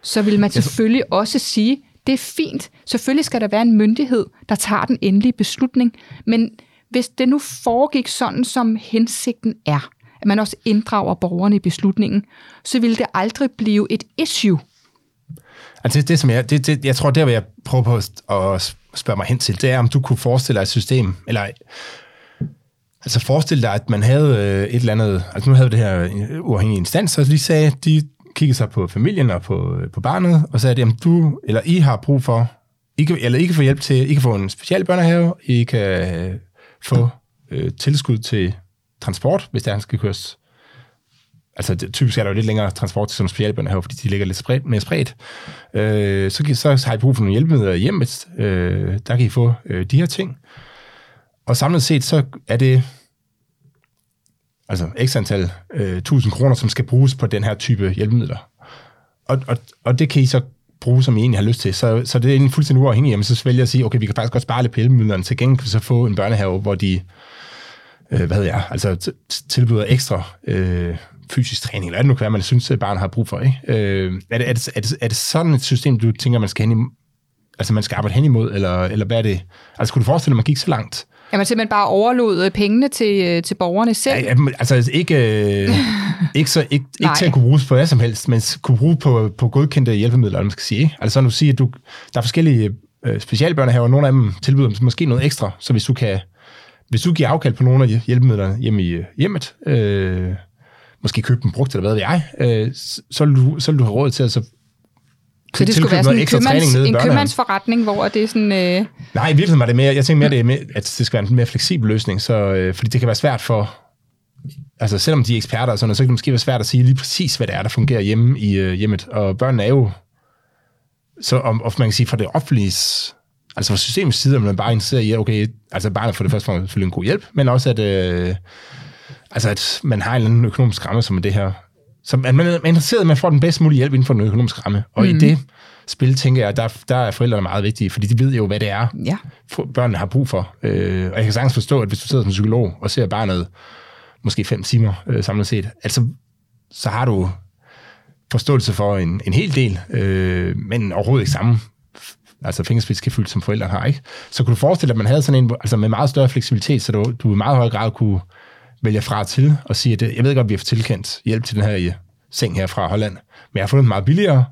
så vil man selvfølgelig også sige, det er fint, selvfølgelig skal der være en myndighed, der tager den endelige beslutning, men hvis det nu foregik sådan, som hensigten er, at man også inddrager borgerne i beslutningen, så vil det aldrig blive et issue. Altså det, det som jeg, det, det, jeg tror, der vil jeg prøve på at spørge mig hen til, det er, om du kunne forestille dig et system, eller altså forestille dig, at man havde øh, et eller andet, altså nu havde det her øh, uafhængige instans, og de sagde, de kiggede sig på familien og på, øh, på barnet, og sagde, at du, eller I har brug for, I kan, eller I kan få hjælp til, I kan få en specialbørnehave, I kan få øh, tilskud til transport, hvis der skal køres. Altså det, typisk er der jo lidt længere transport til sådan en specialbørnehave, fordi de ligger lidt spredt, mere spredt. Øh, så, så har I brug for nogle hjælpemidler i hjemmet. Øh, der kan I få øh, de her ting. Og samlet set, så er det altså x antal øh, 1000 kroner, som skal bruges på den her type hjælpemidler. Og, og, og det kan I så bruge, som I egentlig har lyst til. Så, så det er egentlig fuldstændig uafhængigt. Jamen, så vælger jeg at sige, okay, vi kan faktisk godt spare lidt på hjælpemidlerne. Til gengæld kan vi så få en børnehave, hvor de øh, hvad ved jeg, altså tilbyder ekstra øh, fysisk træning, eller hvad det nu kan være, man synes, at barnet har brug for. Ikke? Øh, er, det, er, det, er, det, er det sådan et system, du tænker, man skal hen imod, altså man skal arbejde hen imod, eller, eller hvad er det? Altså kunne du forestille dig, at man gik så langt? Ja, man simpelthen bare overlod øh, pengene til, øh, til borgerne selv? Ja, altså ikke, øh, [LAUGHS] ikke, så, ikke, ikke til at kunne bruges på hvad som helst, men kunne bruge på, på godkendte hjælpemidler, man skal sige. Altså nu sige, at du, der er forskellige øh, specialbørnehaver, nogle af dem tilbyder måske noget ekstra, så hvis du kan hvis du giver afkald på nogle af hjælpemidlerne hjemme i øh, hjemmet, øh, måske købe dem brugt, eller hvad ved jeg, øh, så, vil du, så vil du have råd til at så så det skulle være sådan en, købmands, en købmandsforretning, hvor det er sådan... Øh... Nej, i virkeligheden var det mere, jeg tænker mere, det er mere, at det skal være en mere fleksibel løsning, så, øh, fordi det kan være svært for, altså selvom de er eksperter og sådan noget, så kan det måske være svært at sige lige præcis, hvad det er, der fungerer hjemme i øh, hjemmet, og børnene er jo, så om, og man kan sige, fra det offentlige Altså fra systemets side er man bare interesseret i, okay, altså barnet for det første får selvfølgelig en god hjælp, men også at, øh, altså at man har en eller anden økonomisk ramme som det her. Så man, man er interesseret at man får den bedst mulige hjælp inden for den økonomiske ramme. Og mm. i det spil, tænker jeg, der, der er forældrene meget vigtige, fordi de ved jo, hvad det er, ja. børnene har brug for. Øh, og jeg kan sagtens forstå, at hvis du sidder som psykolog og ser barnet måske fem timer øh, samlet set, altså, så har du forståelse for en, en hel del, øh, men overhovedet ikke samme altså fingerspidsgefühl, som forældre har, ikke? Så kunne du forestille dig, at man havde sådan en, altså med meget større fleksibilitet, så du, du i meget højere grad kunne vælge fra til og sige, at jeg ved godt, at vi har fået tilkendt hjælp til den her øh, seng her fra Holland, men jeg har fundet den meget billigere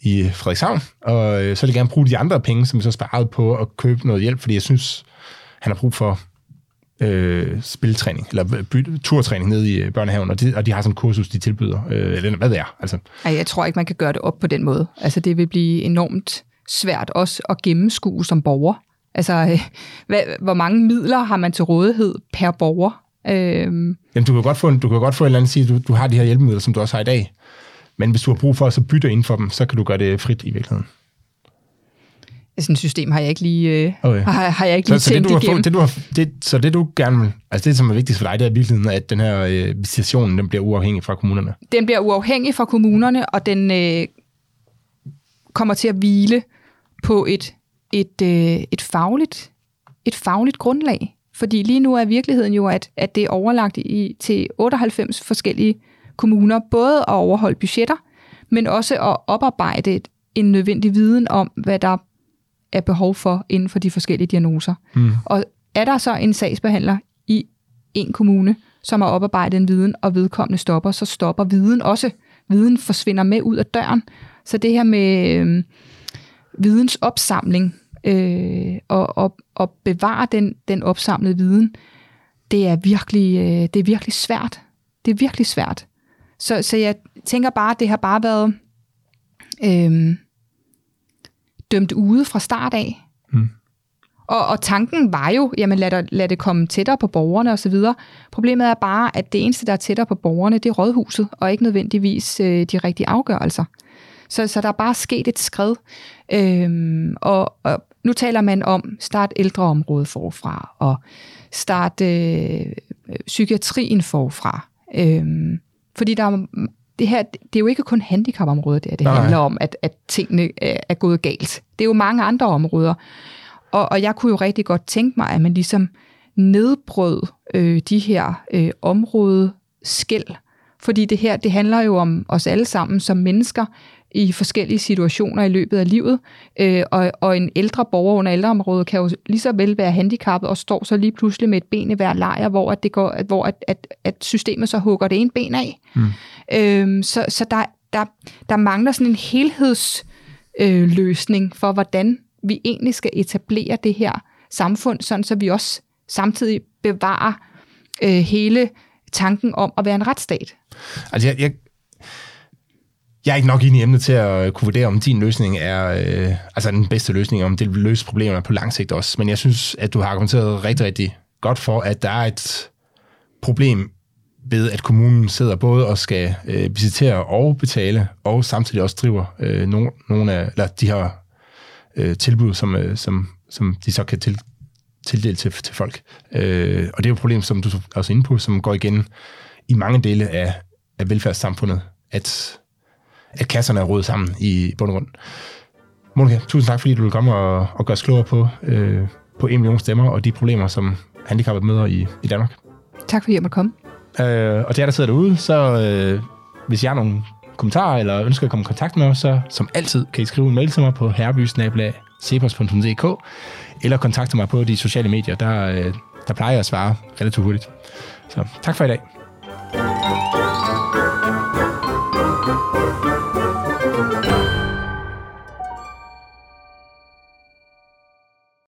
i Frederikshavn, og øh, så vil jeg gerne bruge de andre penge, som jeg så sparet på at købe noget hjælp, fordi jeg synes, han har brug for øh, spiltræning, eller øh, by, turtræning nede i børnehaven, og de, og de har sådan en kursus, de tilbyder, øh, eller hvad det er. Altså. Ej, jeg tror ikke, man kan gøre det op på den måde. Altså, det vil blive enormt svært også at gennemskue som borger. Altså, øh, hvad, hvor mange midler har man til rådighed per borger? Øhm. Jamen, du kan godt få du kan godt få en eller anden sige, du, du har de her hjælpemidler, som du også har i dag. Men hvis du har brug for at så bytte ind for dem, så kan du gøre det frit i virkeligheden. Sådan et system har jeg ikke lige, øh, okay. har, har jeg ikke lige så, tænkt så det, du igennem. Har, det, du har, det, så det du gerne vil, altså det som er vigtigst for dig, det er i virkeligheden, at den her øh, visitation, den bliver uafhængig fra kommunerne. Den bliver uafhængig fra kommunerne, og den øh, kommer til at hvile på et, et, øh, et, fagligt, et fagligt grundlag. Fordi lige nu er virkeligheden jo, at, at det er overlagt i, til 98 forskellige kommuner, både at overholde budgetter, men også at oparbejde en nødvendig viden om, hvad der er behov for inden for de forskellige diagnoser. Mm. Og er der så en sagsbehandler i en kommune, som har oparbejdet en viden, og vedkommende stopper, så stopper viden også. Viden forsvinder med ud af døren. Så det her med... Vidensopsamling øh, og, og, og bevare den, den opsamlede viden, det er virkelig, øh, det er virkelig svært. Det er virkelig svært. Så, så jeg tænker bare, at det har bare været øh, dømt ude fra start af. Mm. Og, og tanken var jo, jamen lad det, lad det komme tættere på borgerne osv. Problemet er bare, at det eneste, der er tættere på borgerne, det er rådhuset, og ikke nødvendigvis øh, de rigtige afgørelser. Så, så der er bare sket et skred. Øhm, og, og nu taler man om start ældreområdet forfra, og start øh, psykiatrien forfra. Øhm, fordi der er, det her, det er jo ikke kun handicapområdet, det, det handler om, at, at tingene er gået galt. Det er jo mange andre områder. Og, og jeg kunne jo rigtig godt tænke mig, at man ligesom nedbrød øh, de her øh, område skæld. Fordi det her, det handler jo om os alle sammen som mennesker i forskellige situationer i løbet af livet. Øh, og, og en ældre borger under ældreområdet kan jo lige så vel være handicappet og står så lige pludselig med et ben i hver lejr, hvor, at det går, at, hvor at, at, at systemet så hugger det ene ben af. Mm. Øh, så så der, der, der mangler sådan en helhedsløsning øh, for, hvordan vi egentlig skal etablere det her samfund, sådan så vi også samtidig bevarer øh, hele tanken om at være en retsstat. Altså, jeg, jeg, jeg er ikke nok inde i emnet til at øh, kunne vurdere, om din løsning er øh, altså den bedste løsning, om det vil løse problemerne på lang sigt også. Men jeg synes, at du har argumenteret rigtig, rigtig godt for, at der er et problem ved, at kommunen sidder både og skal øh, visitere og betale, og samtidig også driver øh, nogle, nogle af, eller de her øh, tilbud, som, øh, som, som de så kan til, tildele til, til folk. Øh, og det er jo et problem, som du er også inde på, som går igen i mange dele af, af velfærdssamfundet, at, at kasserne er rodet sammen i bund og grund. Monika, tusind tak, fordi du vil komme og, og gøre os klogere på, øh, på en million stemmer og de problemer, som handicappede møder i, i Danmark. Tak fordi jeg måtte komme. Øh, og til jer, der sidder derude, så øh, hvis jeg har nogle kommentarer eller ønsker at komme i kontakt med os, så som altid kan I skrive en mail til mig på herbysnabla.cepos.dk eller kontakte mig på de sociale medier. Der, øh, der plejer jeg at svare relativt hurtigt. Så tak for i dag.